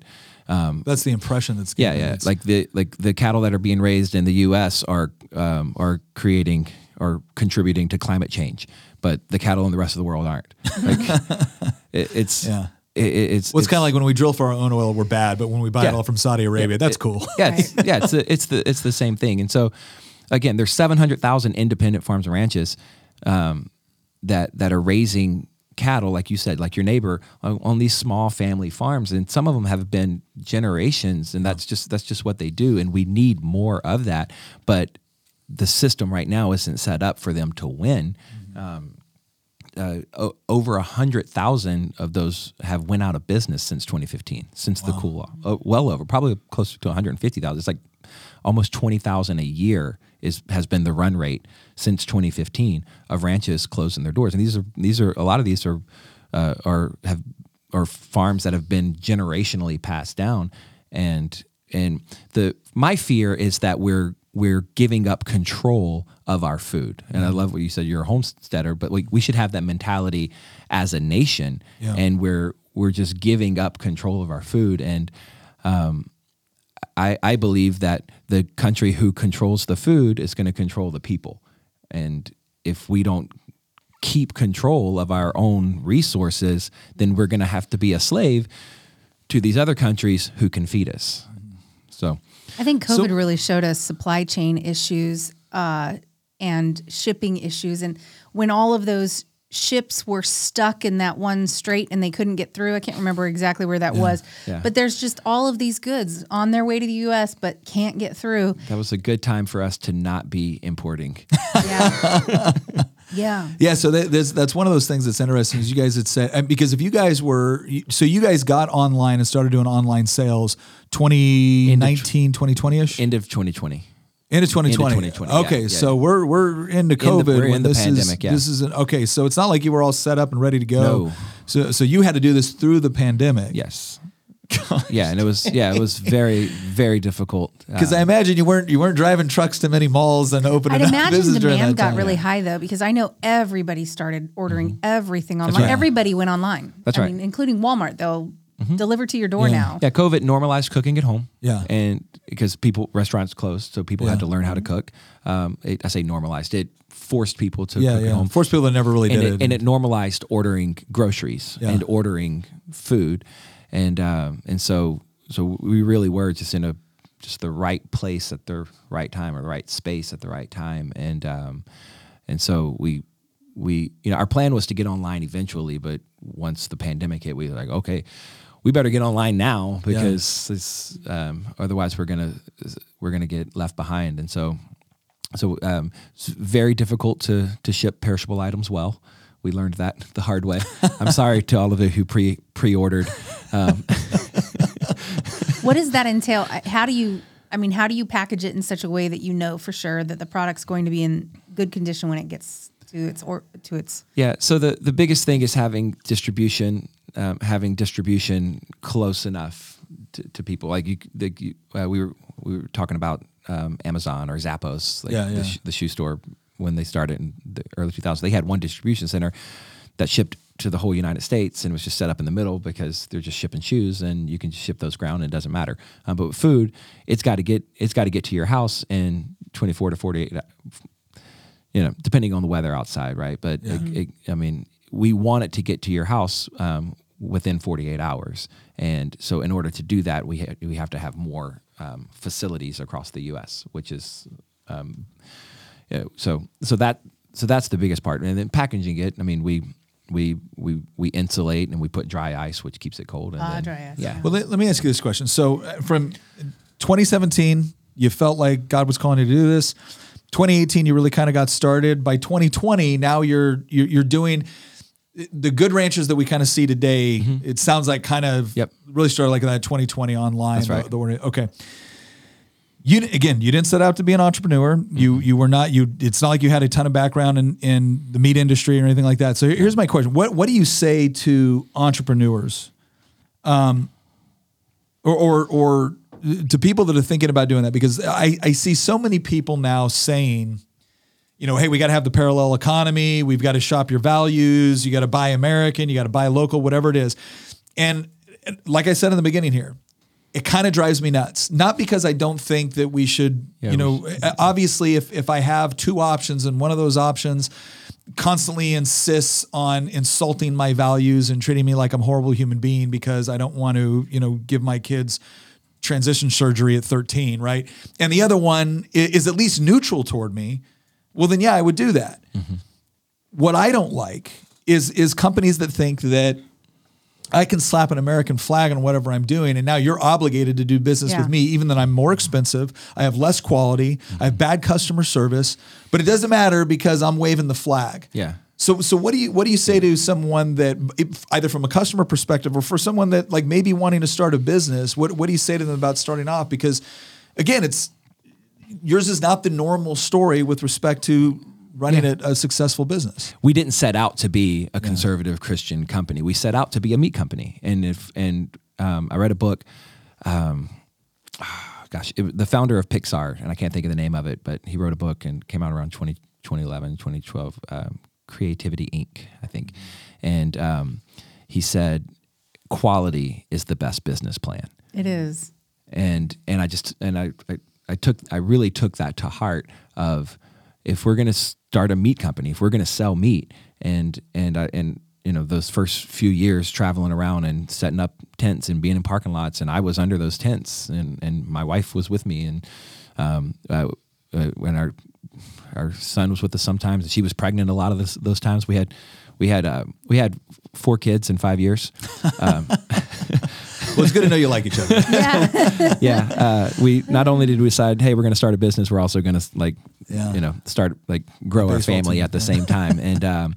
um, That's the impression that's yeah, given. yeah. It's- Like the like the cattle that are being raised in the U.S. are um, are creating or contributing to climate change, but the cattle in the rest of the world aren't. Like it, it's Yeah. It, it- it's well, it's it's- kind of like when we drill for our own oil, we're bad, but when we buy it all from Saudi Arabia, that's cool. yeah, it's, yeah, it's the, it's the it's the same thing. And so, again, there's 700,000 independent farms and ranches um, that that are raising cattle, like you said, like your neighbor on, on these small family farms, and some of them have been generations, and that's just that's just what they do, and we need more of that. But the system right now isn't set up for them to win. Um, uh, over a hundred thousand of those have went out of business since 2015, since the COOL law. Oh, well over, probably closer to 150,000. It's like almost 20,000 a year is has been the run rate since 2015 of ranches closing their doors. And these are these are a lot of these are uh, are have are farms that have been generationally passed down. And and the my fear is that we're we're giving up control of our food. And I love what you said. You're a homesteader, but we, we should have that mentality as a nation. Yeah. And we're we're just giving up control of our food. And um, I I believe that the country who controls the food is going to control the people. And if we don't keep control of our own resources, then we're going to have to be a slave to these other countries who can feed us. So. I think So- COVID really showed us supply chain issues uh, and shipping issues. And when all of those ships were stuck in that one strait and they couldn't get through, I can't remember exactly where that was. Yeah. But there's just all of these goods on their way to the US but can't get through. That was a good time for us to not be importing. Yeah. yeah. Yeah, so that, there's, that's one of those things that's interesting. Is you guys had said because if you guys were so you guys got online and started doing online sales 2019 2020 ish End of 2020. into 2020. 2020, okay, yeah, so yeah. we're we're into COVID. we're when in the this pandemic, Is, yeah. This is an, okay. So it's not like you were all set up and ready to go. No. So so you had to do this through the pandemic. Yes. Yeah, and it was yeah, it was very very difficult. Because Uh, I imagine you weren't you weren't driving trucks to many malls and opening I'd up imagine business during demand got really high though, because I know everybody started ordering everything online. right. Everybody went online. That's I right. mean, including Walmart. They'll deliver to your door Yeah. now. yeah, COVID normalized cooking at home. Yeah. and because people restaurants closed, so people Yeah. had to learn how to cook. Um, it, I say normalized. It forced people to Yeah, cook yeah. at home. Forced people that never really and did it, and it normalized ordering groceries Yeah. and ordering food, and um, and so so we really were just in a just the right place at the right time or the right space at the right time, and um, and so we we you know our plan was to get online eventually, but once the pandemic hit, we were like okay. We better get online now because it's, um, otherwise we're gonna we're gonna get left behind, and so so um, it's very difficult to to ship perishable items well. We learned that the hard way. I'm sorry to all of you who pre pre ordered. Um, What does that entail? How do you? I mean, how do you package it in such a way that you know for sure that the product's going to be in good condition when it gets to its or to its? yeah. So the the biggest thing is having distribution, um, having distribution close enough to, to people. Like you, the, you uh, we were we were talking about um, Amazon or Zappos, like Yeah, yeah. The, sh- the shoe store when they started in the early 2000s. They had one distribution center that shipped to the whole United States and was just set up in the middle because they're just shipping shoes and you can just ship those ground and it doesn't matter. Um, but with food, it's got to get it's got to get to your house in 24 to 48 you know, depending on the weather outside, right? But it, it, I mean, we want it to get to your house um, within 48 hours, and so in order to do that, we ha- we have to have more um, facilities across the U.S., which is, um, yeah, so so that so that's the biggest part, and then packaging it. I mean, we. We, we we insulate and we put dry ice, which keeps it cold. And Ah, then- dry ice, Yeah. Well, let, let me ask you this question. So, uh, from 2017, you felt like God was calling you to do this. 2018, you really kind of got started. By 2020, now you're you're, you're doing the good ranchers that we kind of see today. It sounds like kind of Yep. really started like that 2020 online. That's right. the- the- okay. You again, you didn't set out to be an entrepreneur. You you were not you. It's not like you had a ton of background in in the meat industry or anything like that. So here's my question: What what do you say to entrepreneurs, um, or or or to people that are thinking about doing that? Because I I see so many people now saying, you know, hey, we got to have the parallel economy. We've got to shop your values. You got to buy American. You got to buy local, whatever it is. And and like I said in the beginning here, it kind of drives me nuts. Not because I don't think that we should, Yeah, you know, obviously if if I have two options and one of those options constantly insists on insulting my values and treating me like I'm a horrible human being because I don't want to, you know, give my kids transition surgery at 13, right? And the other one is at least neutral toward me. Well, then yeah, I would do that. Mm-hmm. What I don't like is is companies that think that I can slap an American flag on whatever I'm doing, and now you're obligated to do business Yeah. with me, even though I'm more expensive. I have less quality. I have bad customer service, but it doesn't matter because I'm waving the flag. Yeah. So, so what do you what do you say to someone that if- either from a customer perspective or for someone that like maybe wanting to start a business? What what do you say to them about starting off? Because again, it's yours is not the normal story with respect to running a, a successful business. we didn't set out to be a conservative Christian company. We set out to be a meat company. And if and um, I read a book, um, gosh, it, the founder of Pixar, and I can't think of the name of it, but he wrote a book and came out around 20, 2011, 2012, um, Creativity Inc., I think. And um, he said, quality is the best business plan It is. and and I just and I, I I took I really took that to heart of if we're going to start a meat company. If we're going to sell meat and and I, and you know those first few years traveling around and setting up tents and being in parking lots and I was under those tents and and my wife was with me and um uh, uh, when our our son was with us sometimes and she was pregnant a lot of this, those times. We had we had uh, we had four kids in five years Well, it's good to know you like each other. Yeah. yeah, uh, we not only did we decide, hey, we're going to start a business, we're also going to like, Yeah. you know, start like grow our family team. at the same time. And um,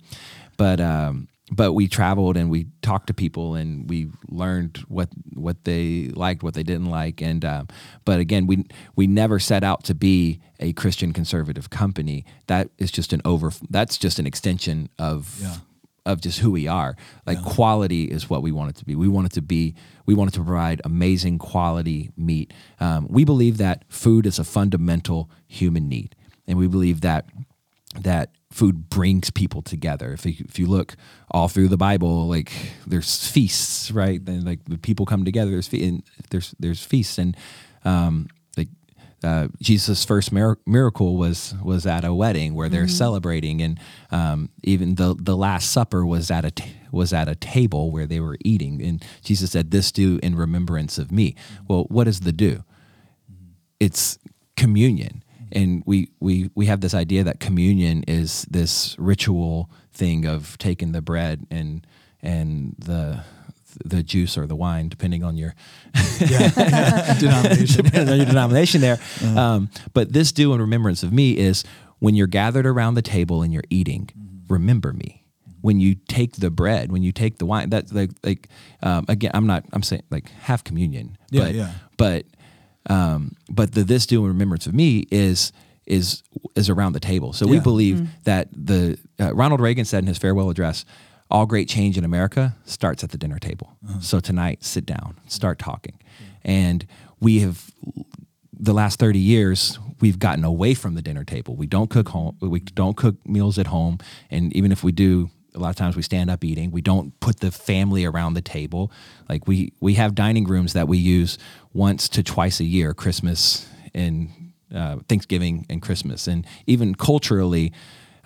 but um, but we traveled and we talked to people and we learned what what they liked, what they didn't like. And um, but again, we we never set out to be a Christian conservative company. That is just an over. That's just an extension of Yeah. Of just who we are. Like quality is what we want it to be. We want it to be. We want it to provide amazing quality meat. Um, we believe that food is a fundamental human need, and we believe that that food brings people together. If you, if you look all through the Bible, like there's feasts, right? Then like the people come together. There's fe- and there's there's feasts, and um, uh, Jesus' first mir- miracle was was at a wedding where they're celebrating, and um, even the the Last Supper was at a t- was at a table where they were eating, and Jesus said, "This do in remembrance of me." Well, what is the do? It's communion, and we we we have this idea that communion is this ritual thing of taking the bread and and the the juice or the wine, depending on your Denomination. depending on your denomination there. Um, but this do in remembrance of me is when you're gathered around the table and you're eating, remember me. When you take the bread, when you take the wine, that's like like um, again, I'm not I'm saying like have communion, Yeah, but yeah. but um, but the this do in remembrance of me is is is around the table. So we Yeah. believe that the uh, Ronald Reagan said in his farewell address, all great change in America starts at the dinner table. So tonight, sit down, start talking, and we have the last 30 years we've gotten away from the dinner table. We don't cook home we don't cook meals at home. And even if we do a lot of times we stand up eating. We don't put the family around the table. Like we we have dining rooms that we use once to twice a year christmas and uh, thanksgiving and christmas. And even culturally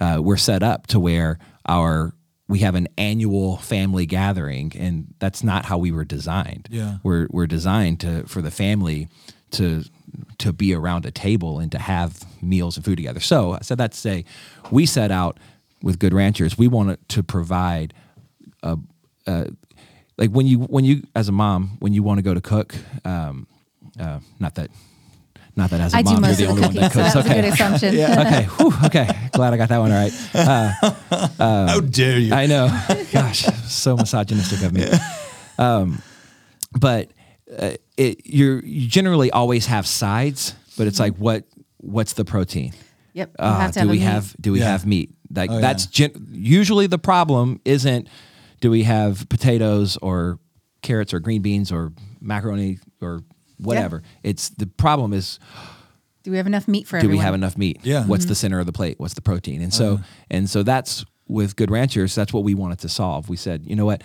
uh, we're set up to where our we have an annual family gathering and that's not how we were designed Yeah. we're we're designed to for the family to to be around a table and to have meals and food together. So I said that to say we set out with Good Ranchers. We wanted to provide a, a like when you when you as a mom when you want to go to cook, um, uh, not that Not that as a I mom, you're most the only the one cooking, that so cooks. that was a Okay. good assumption. okay. Whew, okay. Glad I got that one right. How dare you? I know. Gosh, so misogynistic of me. Um, but uh, it, you're you generally always have sides, but it's like what what's the protein? Yep. Uh, have to do have we meat. have do we Yeah. have meat? Like Oh, that's gen- usually the problem isn't do we have potatoes or carrots or green beans or macaroni or whatever. It's the problem is Do we have enough meat for do everyone? we have enough meat? Yeah. What's the center of the plate? What's the protein? And so and so that's with Good Ranchers. That's what we wanted to solve. We said, you know what,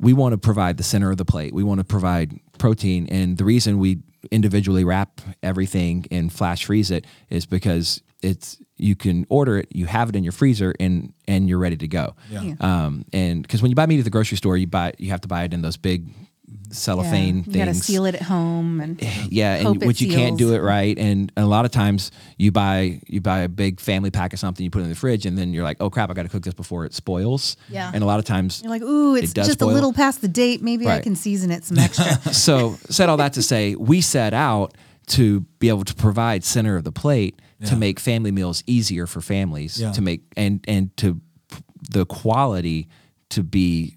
we want to provide the center of the plate. We want to provide protein, and the reason we individually wrap everything and flash freeze it is because it's you can order it, you have it in your freezer, and and you're ready to go. Yeah. Yeah. Um, and because when you buy meat at the grocery store, you buy you have to buy it in those big Mm-hmm. cellophane You got to seal it at home and eh, yeah, hope and it which you can't do it right, and a lot of times you buy you buy a big family pack of something, you put it in the fridge, and then you're like, oh crap, I got to cook this before it spoils. Yeah. and a lot of times You're like, ooh, it's does just spoil. a little past the date. Maybe I can season it some extra. so said all that to say we set out to be able to provide center of the plate to make family meals easier for families Yeah. to make and and to the quality to be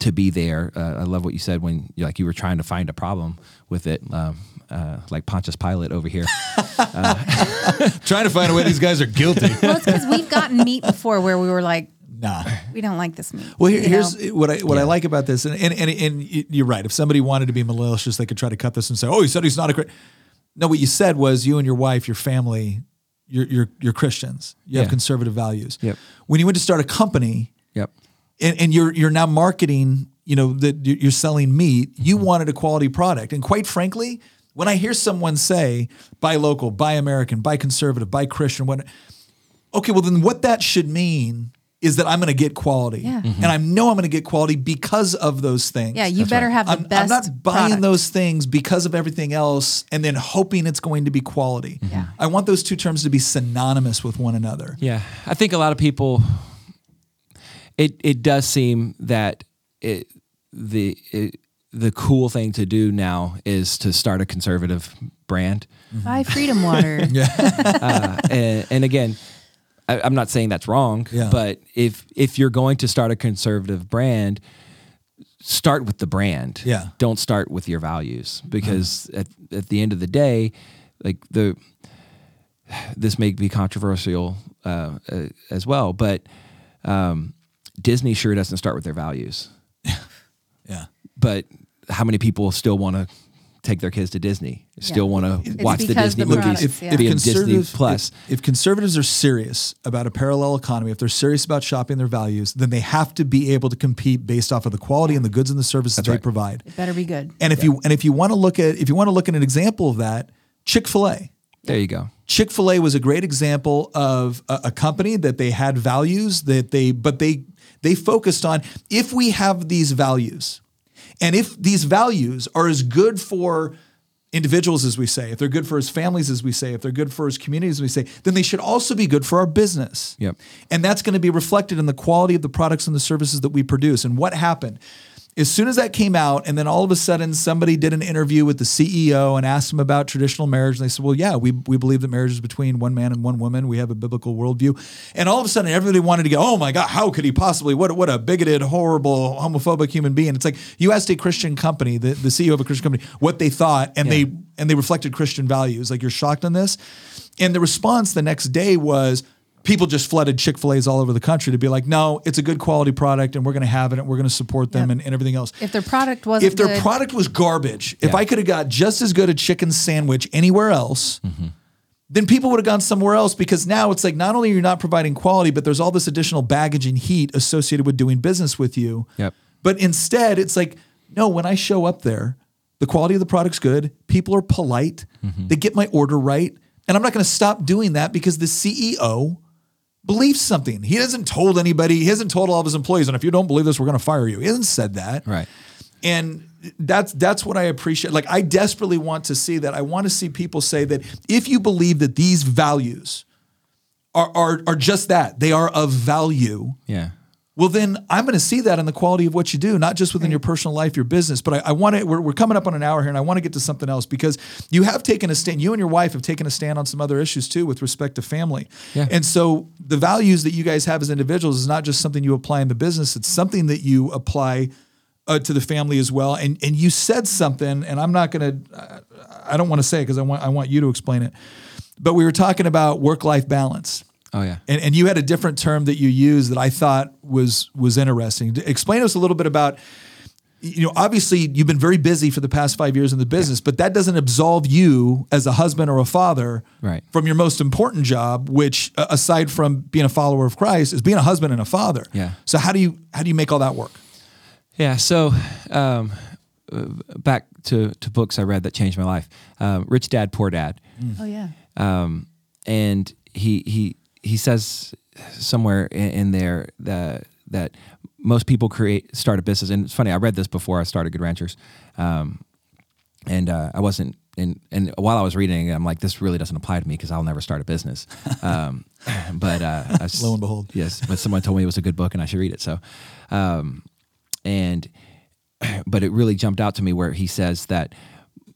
to be there. Uh, I love what you said when you like you were trying to find a problem with it, um, uh, like Pontius Pilate over here. Trying to find a way these guys are guilty. well, it's because we've gotten meat before where we were like, nah. we don't like this meat. Well, here, here's know? what I what I like about this, and, and and and you're right. If somebody wanted to be malicious, they could try to cut this and say, "Oh, he said he's not a Christian." No, what you said was you and your wife, your family, you're you're, you're Christians. You have conservative values. Yep. When you went to start a company, Yep. And, and you're you're now marketing, you know, that you- you're selling meat, you mm-hmm. wanted a quality product. And quite frankly, when I hear someone say buy local, buy American, buy conservative, buy Christian, what okay, well then what that should mean is that I'm going to get quality. Yeah. And mm-hmm. I know I'm going to get quality because of those things. yeah, you better have the I'm, I'm not buying product. those things because of everything else and then hoping it's going to be quality. Mm-hmm. Yeah. I want those two terms to be synonymous with one another. Yeah, I think a lot of people. It it does seem that it the it, the cool thing to do now is to start a conservative brand, Buy Freedom Water. uh, and, and again, I, I'm not saying that's wrong, Yeah. but if if you're going to start a conservative brand, start with the brand. Yeah. Don't start with your values because at at the end of the day, like the this may be controversial uh, uh, as well, but um, Disney sure doesn't start with their values. Yeah. But how many people still want to take their kids to Disney? Still want to watch the Disney the movies? if, yeah. if be Disney conservatives Plus. if, if conservatives are serious about a parallel economy, if they're serious about shopping their values, then they have to be able to compete based off of the quality and the goods and the services they right. provide. It better be good. And if you and if you want to look at if you want to look at an example of that, Chick Fil A. there you go. Chick Fil A was a great example of a, a company that they had values that they but they they focused on if we have these values, and if these values are as good for individuals as we say, if they're good for his families as we say, if they're good for his communities as we say, then they should also be good for our business. Yep. And that's going to be reflected in the quality of the products and the services that we produce. And what happened? As soon as that came out, and then all of a sudden somebody did an interview with the CEO and asked him about traditional marriage. And they said, Well, yeah, we, we believe that marriage is between one man and one woman. We have a biblical worldview. And all of a sudden everybody wanted to go, Oh my God, how could he possibly? What, what a bigoted, horrible, homophobic human being. It's like you asked a Christian company, the, the CEO of a Christian company, what they thought, and they and they reflected Christian values. Like you're shocked on this. And the response the next day was, people just flooded Chick fil A's all over the country to be like, no, it's a good quality product and we're going to have it and we're going to support them Yep. and, and everything else. If their product wasn't If their good, product was garbage, if I could have got just as good a chicken sandwich anywhere else, mm-hmm. then people would have gone somewhere else because now it's like not only are you're not providing quality, but there's all this additional baggage and heat associated with doing business with you. Yep. But instead, it's like, no, when I show up there, the quality of the product's good. People are polite. Mm-hmm. They get my order right. And I'm not going to stop doing that because the CEO believes something. He hasn't told anybody, he hasn't told all of his employees, and if you don't believe this, we're going to fire you. He hasn't said that. Right. And that's that's what I appreciate. Like I desperately want to see that. I want to see people say that if you believe that these values are are, are just that, they are of value Yeah. Well, then I'm going to see that in the quality of what you do, not just within your personal life, your business. But I, I want to, we're, we're coming up on an hour here and I want to get to something else because you have taken a stand, you and your wife have taken a stand on some other issues too with respect to family. Yeah. And so the values that you guys have as individuals is not just something you apply in the business, it's something that you apply uh, to the family as well. And, and you said something, and I'm not going to, I don't want to say it because I want, I want you to explain it. But we were talking about work life balance. Oh yeah. And, and you had a different term that you used that I thought was was interesting. Explain to us a little bit about, you know, obviously you've been very busy for the past five years in the business, but that doesn't absolve you as a husband or a father Right. from your most important job, which uh, aside from being a follower of Christ, is being a husband and a father. Yeah. So how do you how do you make all that work? Yeah. So, um, uh, back to, to books I read that changed my life. Um, Rich Dad, Poor Dad. Oh yeah. Um, and he, he, he says somewhere in, in there that, that most people create, start a business. And it's funny, I read this before I started Good Ranchers. Um, and, uh, I wasn't, and, and while I was reading it, I'm like, this really doesn't apply to me because I'll never start a business. Um, but, uh, I s- Lo and behold. yes, but someone told me it was a good book and I should read it. So, um, and but it really jumped out to me where he says that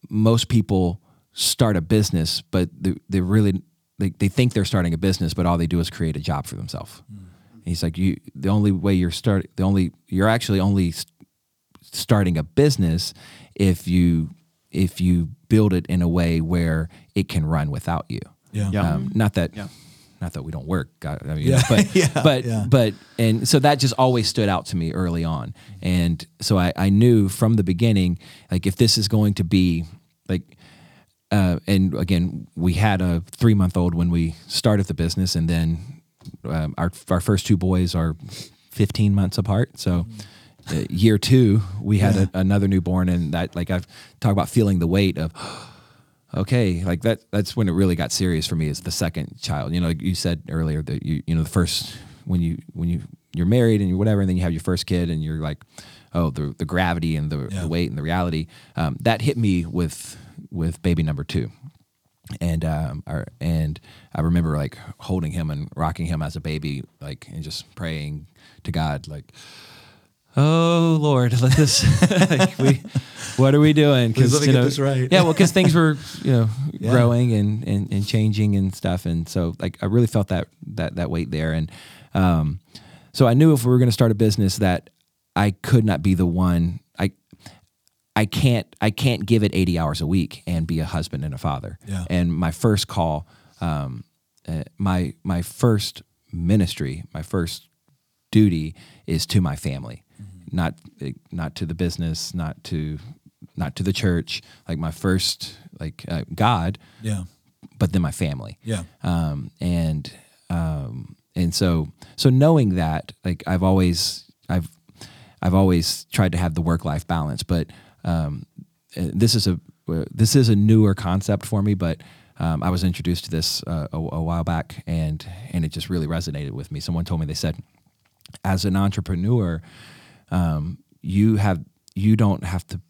most people start a business, but they, they really they, they think they're starting a business, but all they do is create a job for themselves. He's like, you the only way you're start the only you're actually only s- starting a business if you if you build it in a way where it can run without you. Yeah. Yeah. Um, not that, Yeah. not that we don't work. God, I mean, Yeah. but, Yeah, but, yeah. but, and so that just always stood out to me early on. And so I, I knew from the beginning, like if this is going to be like, uh, and again, we had a three month old when we started the business, and then um, our our first two boys are 15 months apart. So uh, year two, we had a, another newborn, and that like I've talked about feeling the weight of. Okay, like that. That's when it really got serious for me. Is the second child. You know, like you said earlier that you, you know, the first when you when you you're married and you whatever, and then you have your first kid, and you're like, oh, the the gravity and the, Yeah. the weight and the reality. Um, that hit me with with baby number two and um our, and I remember like holding him and rocking him as a baby like and just praying to God like oh Lord let this like, we what are we doing me you know right. yeah well because things were you know Yeah. growing and, and and changing and stuff and so like I really felt that that that weight there and um so I knew if we were going to start a business that I could not be the one I I can't I can't give it 80 hours a week and be a husband and a father. Yeah. And my first call, um, uh, my my first ministry, my first duty is to my family, not uh, not to the business, not to not to the church. Like my first like uh, God, Yeah. but then my family Yeah. um, and um, and so so knowing that like I've always I've I've always tried to have the work life balance, but um, uh, this is a uh, this is a newer concept for me, but. Um, I was introduced to this uh, a, a while back, and and it just really resonated with me. Someone told me they said, as an entrepreneur, um, you have you don't have to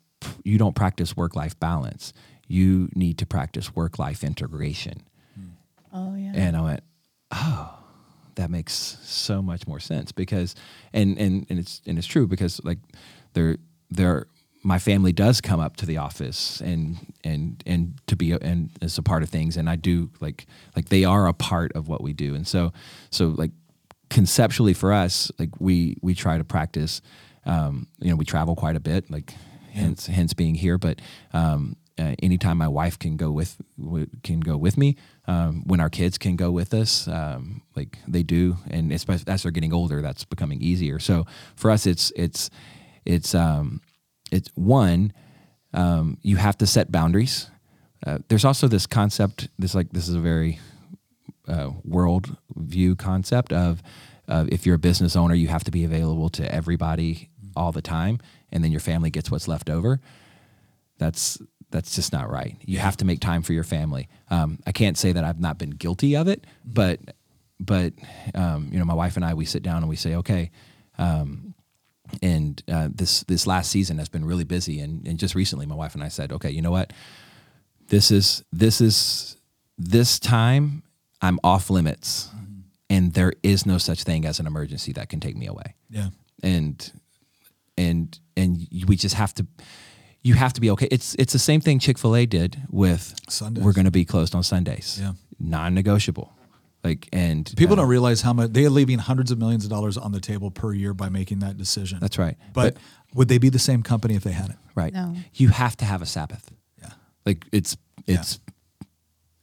you don't practice work life balance. You need to practice work life integration. Oh yeah. And I went, oh, that makes so much more sense because, and and and it's and it's true because like there there my family does come up to the office and and and to be a, and as a part of things. And I do like like they are a part of what we do. And so so like conceptually for us like we we try to practice um, you know we travel quite a bit like hence hence being here. But um, uh, anytime my wife can go with can go with me um, when our kids can go with us um, like they do. And especially as they're getting older that's becoming easier. So for us it's it's it's um, it's one um, you have to set boundaries. Uh, there's also this concept this like this is a very uh, world view concept of if you're a business owner, you have to be available to everybody all the time, and then your family gets what's left over. That's that's just not right. You have to make time for your family. Um, I can't say that I've not been guilty of it, but but um, you know, my wife and I we sit down and we say, okay. Um, and uh, this this last season has been really busy, and, and just recently, my wife and I said, okay, you know what? This is this is this time I'm off limits and there is no such thing as an emergency that can take me away Yeah. and and and we just have to you have to be okay it's it's the same thing chick-fil-a did with Sundays. we're going to be closed on sundays Yeah. non-negotiable like and People uh, don't realize how much they are leaving hundreds of millions of dollars on the table per year by making that decision. that's right But, would they be the same company if they hadn't? right No. you have to have a sabbath Yeah. like it's Yeah.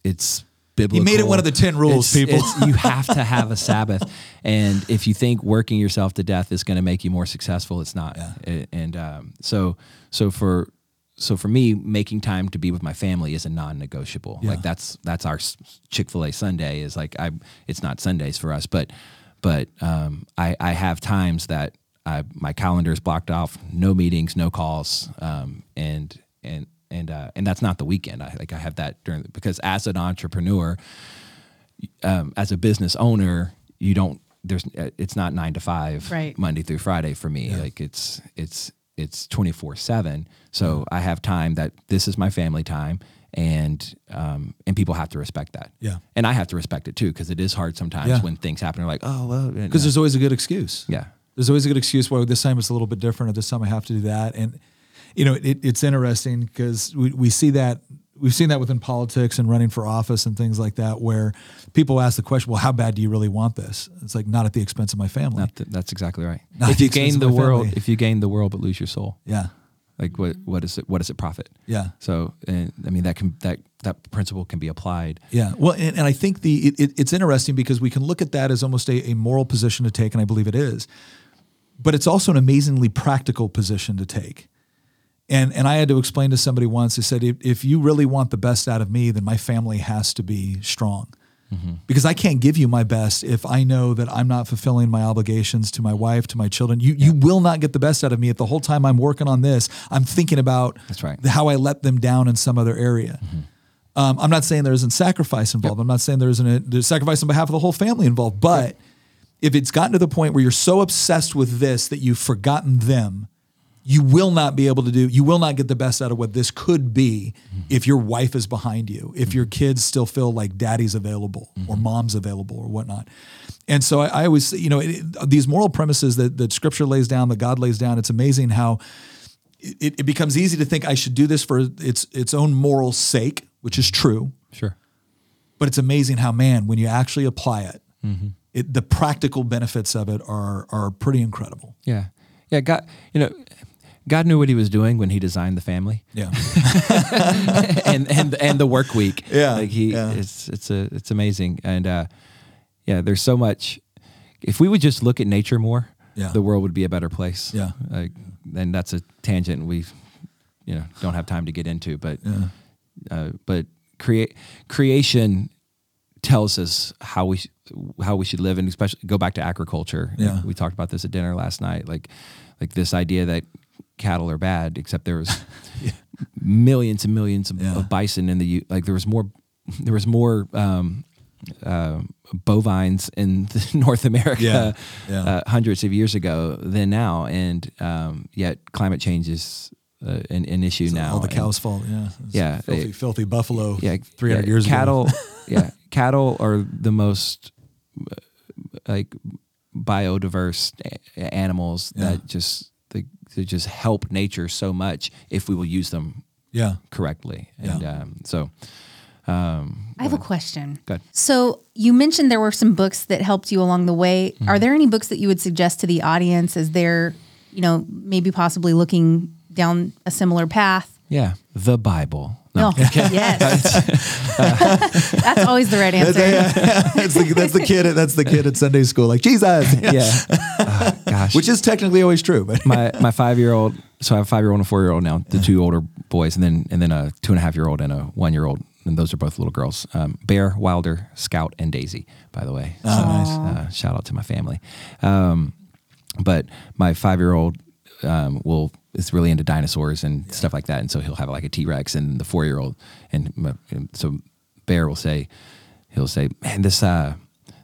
it's biblical. made it one of the 10 rules, It's- people. it's- you have to have a Sabbath, and if you think working yourself to death is going to make you more successful, it's not. Yeah. And um, so, so for so for me, making time to be with my family is a non-negotiable. Yeah. Like that's that's our Chick Fil A Sunday. Is like I. It's not Sundays for us, but but um, I I have times that I, my calendar is blocked off, no meetings, no calls, um, and and and uh, and that's not the weekend. I like I have that during because as an entrepreneur, um, as a business owner, you don't. There's uh, it's not nine to five, Right. Monday through Friday for me. Like it's it's it's twenty four seven. So I have time that this is my family time, and um, and people have to respect that. Yeah. and I have to respect it too because it is hard sometimes Yeah. when things happen. You're like, oh well, Because there's always a good excuse. yeah, There's always a good excuse why this time it's a little bit different, or this time I have to do that. And you know, it, it's interesting because we, we see that we've seen that within politics and running for office and things like that, where people ask the question, "Well, how bad do you really want this?" It's like not at the expense of my family. That's exactly right. Not if you gain the world, family. if you gain the world but lose your soul, yeah, like what what is it? What does it profit? yeah. So, and I mean that can that that principle can be applied. Yeah. Well, and, and I think the it, it, it's interesting because we can look at that as almost a, a moral position to take, and I believe it is. But it's also an amazingly practical position to take. And and I had to explain to somebody once. I said, if, if you really want the best out of me, then my family has to be strong. Because I can't give you my best if I know that I'm not fulfilling my obligations to my wife, to my children. You you will not get the best out of me if the whole time I'm working on this, I'm thinking about That's right. how I let them down in some other area. Um, I'm not saying there isn't sacrifice involved. I'm not saying there isn't a there's sacrifice on behalf of the whole family involved. But if it's gotten to the point where you're so obsessed with this that you've forgotten them, you will not be able to do. You will not get the best out of what this could be mm-hmm. if your wife is behind you, if your mm-hmm. kids still feel like daddy's available or mm-hmm. mom's available or whatnot. And so I, I always, you know, it, these moral premises that that Scripture lays down, that God lays down. It's amazing how it, it becomes easy to think I should do this for its its own moral sake, which is true. Sure. But it's amazing how, man, when you actually apply it, it the practical benefits of it are are pretty incredible. Yeah. Yeah. God, you know, God knew what He was doing when He designed the family Yeah, and and and the work week. Yeah, Like He, yeah. it's it's a it's amazing, and uh, yeah, there's so much. If we would just look at nature more, Yeah. the world would be a better place. Yeah. Like, and that's a tangent we, you know, don't have time to get into, but uh, but create creation tells us how we how we should live and especially go back to agriculture Yeah. we talked about this at dinner last night like like this idea that cattle are bad except there was millions and millions of, Yeah. of bison in the U- like there was more there was more um, uh, bovines in North America Yeah. Yeah. Uh, hundreds of years ago than now and um, yet climate change is uh, an, an issue now all the And- cows' fault. Yeah, It's Yeah, filthy, it- filthy buffalo. yeah, three hundred yeah, years cattle, ago. yeah, cattle are the most uh, like biodiverse a- animals Yeah. that just they, they just help nature so much if we will use them Yeah, correctly. And Yeah. um, so, um, I have a question. Go ahead. So you mentioned there were some books that helped you along the way. Mm-hmm. Are there any books that you would suggest to the audience as they're, you know, maybe possibly looking down a similar path? yeah, the Bible. No, Oh, yes. That's always the right answer. that's the that's the kid. at- That's the kid at Sunday school. Like Jesus. yeah, Oh, gosh, Which is technically always true, but my my five year old. So I have a five year old and a four year old now. The two older boys, and then and then a two and a half year old and a one year old, and those are both little girls. Um, Bear, Wilder, Scout, and Daisy. By the way, Oh, nice. Uh, shout out to my family. Um, but my five year old um, will is really into dinosaurs and stuff like that, and so he'll have like a T Rex, and the four year old, and, and so Bear will say, he'll say, "Man, this uh,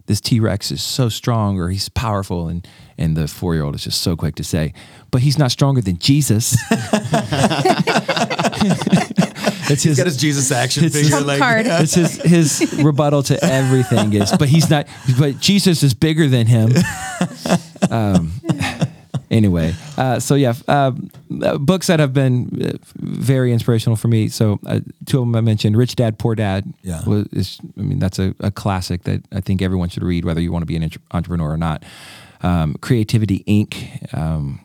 this T Rex is so strong, or he's powerful," and and the four year old is just so quick to say, "But he's not stronger than Jesus." It's He's his got his Jesus action it's figure. his- like, card. It's his his rebuttal to everything is, but he's not. But Jesus is bigger than him. Um, anyway, uh, so yeah, um, uh, books that have been uh, very inspirational for me. So uh, two of them I mentioned: Rich Dad Poor Dad. Yeah. was, is, I mean that's a, a classic that I think everyone should read, whether you want to be an entre- entrepreneur or not. Um, Creativity Inc. Um,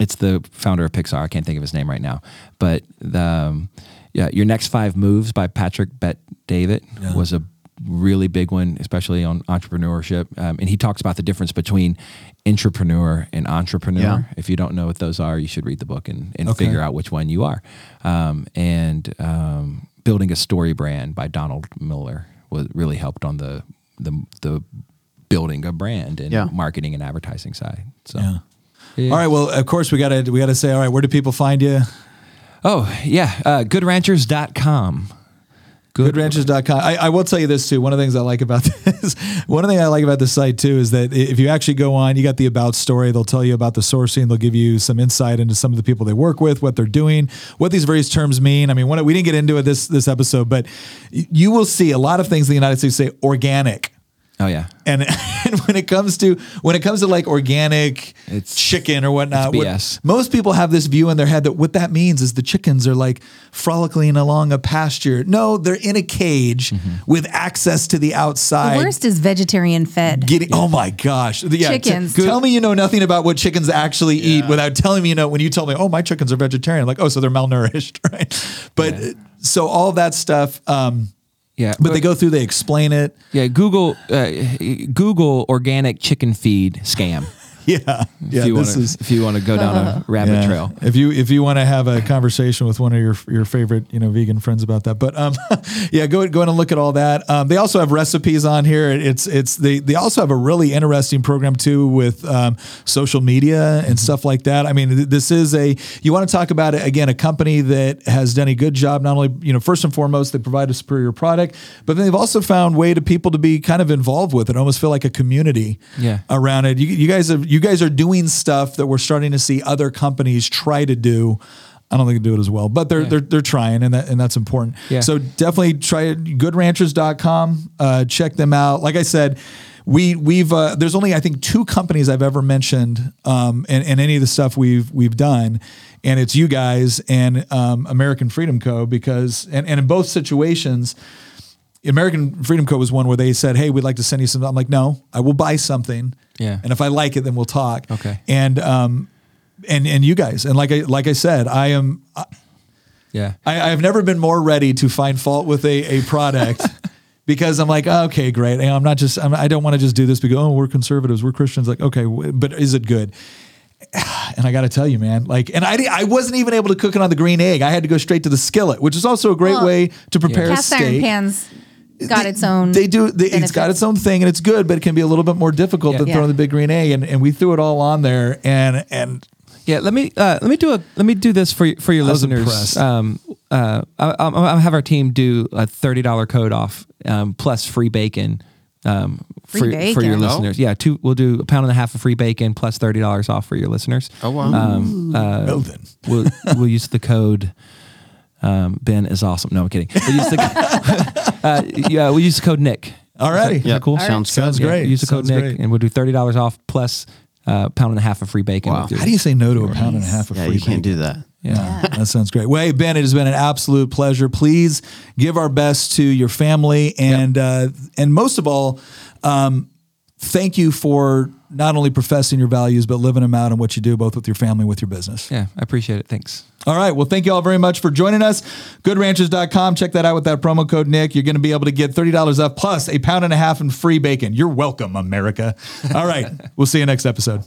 it's the founder of Pixar. I can't think of his name right now, but the um, yeah, your next five moves by Patrick Bet David Yeah. was a really big one, especially on entrepreneurship. Um, and he talks about the difference between entrepreneur and intrapreneur. Yeah. If you don't know what those are, you should read the book and, and Okay. figure out which one you are. Um, and um, building a story brand by Donald Miller was really helped on the the the building a brand and Yeah. marketing and advertising side. So. Yeah. Yeah. All right. Well, of course we gotta we gotta say, all right, where do people find you? Oh, yeah. Uh, goodranchers.com. Good. Goodranchers.com. I, I will tell you this too. One of the things I like about this, one of the things I like about this site too is that if you actually go on, you got the about story. They'll tell you about the sourcing. They'll give you some insight into some of the people they work with, what they're doing, what these various terms mean. I mean, we didn't get into it this this episode, but you will see a lot of things in the United States say organic. Oh, yeah. And, and when it comes to when it comes to like organic It's- chicken or whatnot, it's what- BS. most people have this view in their head that what that means is the chickens are like frolicking along a pasture. No, they're in a cage Mm-hmm. with access to the The outside. worst is vegetarian fed. Getting, oh my gosh! Yeah, t- Chickens. tell me you know nothing about what chickens actually eat without telling me you know. When you tell me, oh, my chickens are vegetarian, I'm like, oh, so they're malnourished, right? But so all that stuff. Um, Yeah. but they go through, they explain it. Yeah, Google uh, Google organic chicken feed scam. Yeah, yeah. if you want this to is if you want to go down a rabbit Yeah. trail. If you if you want to have a conversation with one of your your favorite you know vegan friends about that, but um, yeah, go go in and look at all that. Um, they also have recipes on here. It's it's they they also have a really interesting program too with um, social media and stuff like that. I mean, this is a you want to talk about it again, a company that has done a good job. Not only you know first and foremost they provide a superior product, but then they've also found way to people to be kind of involved with it, almost feel like a community Yeah. around it. You, you guys have you guys are doing stuff that we're starting to see other companies try to do. I don't think they do it as well, but they're they're they're trying, and that and that's important. Yeah. So definitely try it. Goodranchers.com. Uh, check them out. Like I said. We we've uh, there's only I think two companies I've ever mentioned um, in, in any of the stuff we've we've done, and it's you guys and um, American Freedom Co. Because and, and in both situations, American Freedom Co. was one where they said, "Hey, we'd like to send you some." I'm like, "No, I will buy something, Yeah. and if I like it, then we'll talk." Okay. And um, and and you guys, and like I like I said, I am I, Yeah. I I've never been more ready to find fault with a a product. Because I'm like, oh, okay, great. You know, I'm not just, I'm, I don't want to just do this because, oh, we're conservatives, we're Christians. Like, okay, w- but is it good? And I got to tell you, man, like, and I, I wasn't even able to cook it on the green egg. I had to go straight to the skillet, which is also a great Well, way to prepare a Cast iron pans got its own. They do. They, it's got its own thing, and it's good, but it can be a little bit more difficult Yeah. than Yeah. throwing the big green egg. And, and we threw it all on there, and and Yeah, let me uh, let me do a let me do this for y- for your I listeners. Um, uh, I, I'll, I'll have our team do a thirty dollar code off um, plus free bacon. Um, Free for, for your bacon. listeners, yeah, two. We'll do a pound and a half of free bacon plus thirty dollars off for your listeners. Oh wow. Um, uh, well then. we'll we'll use the code. Um, ben is awesome. No, I'm kidding. We'll use the, uh, yeah, we'll use the code Nick. Alrighty. Is that, is cool? All right. Sounds good. Sounds Yeah, great. Use the code Sounds Nick, great. and we'll do thirty dollars off plus uh, pound and a half of free bacon. Wow. how do you say no to a pound and a half of free bacon? Yeah, free? you can't bacon? do that. Yeah. That sounds great. Well, hey, Ben, it has been an absolute pleasure. Please give our best to your family, and uh, and most of all, um, thank you for not only professing your values but living them out in what you do, both with your family with your business. Yeah, I appreciate it. Thanks. All right. Well, thank you all very much for joining us. GoodRanchers.com. Check that out with that promo code Nick. You're going to be able to get $30 off plus a pound and a half in free bacon. You're welcome, America. All right. we'll see you next episode.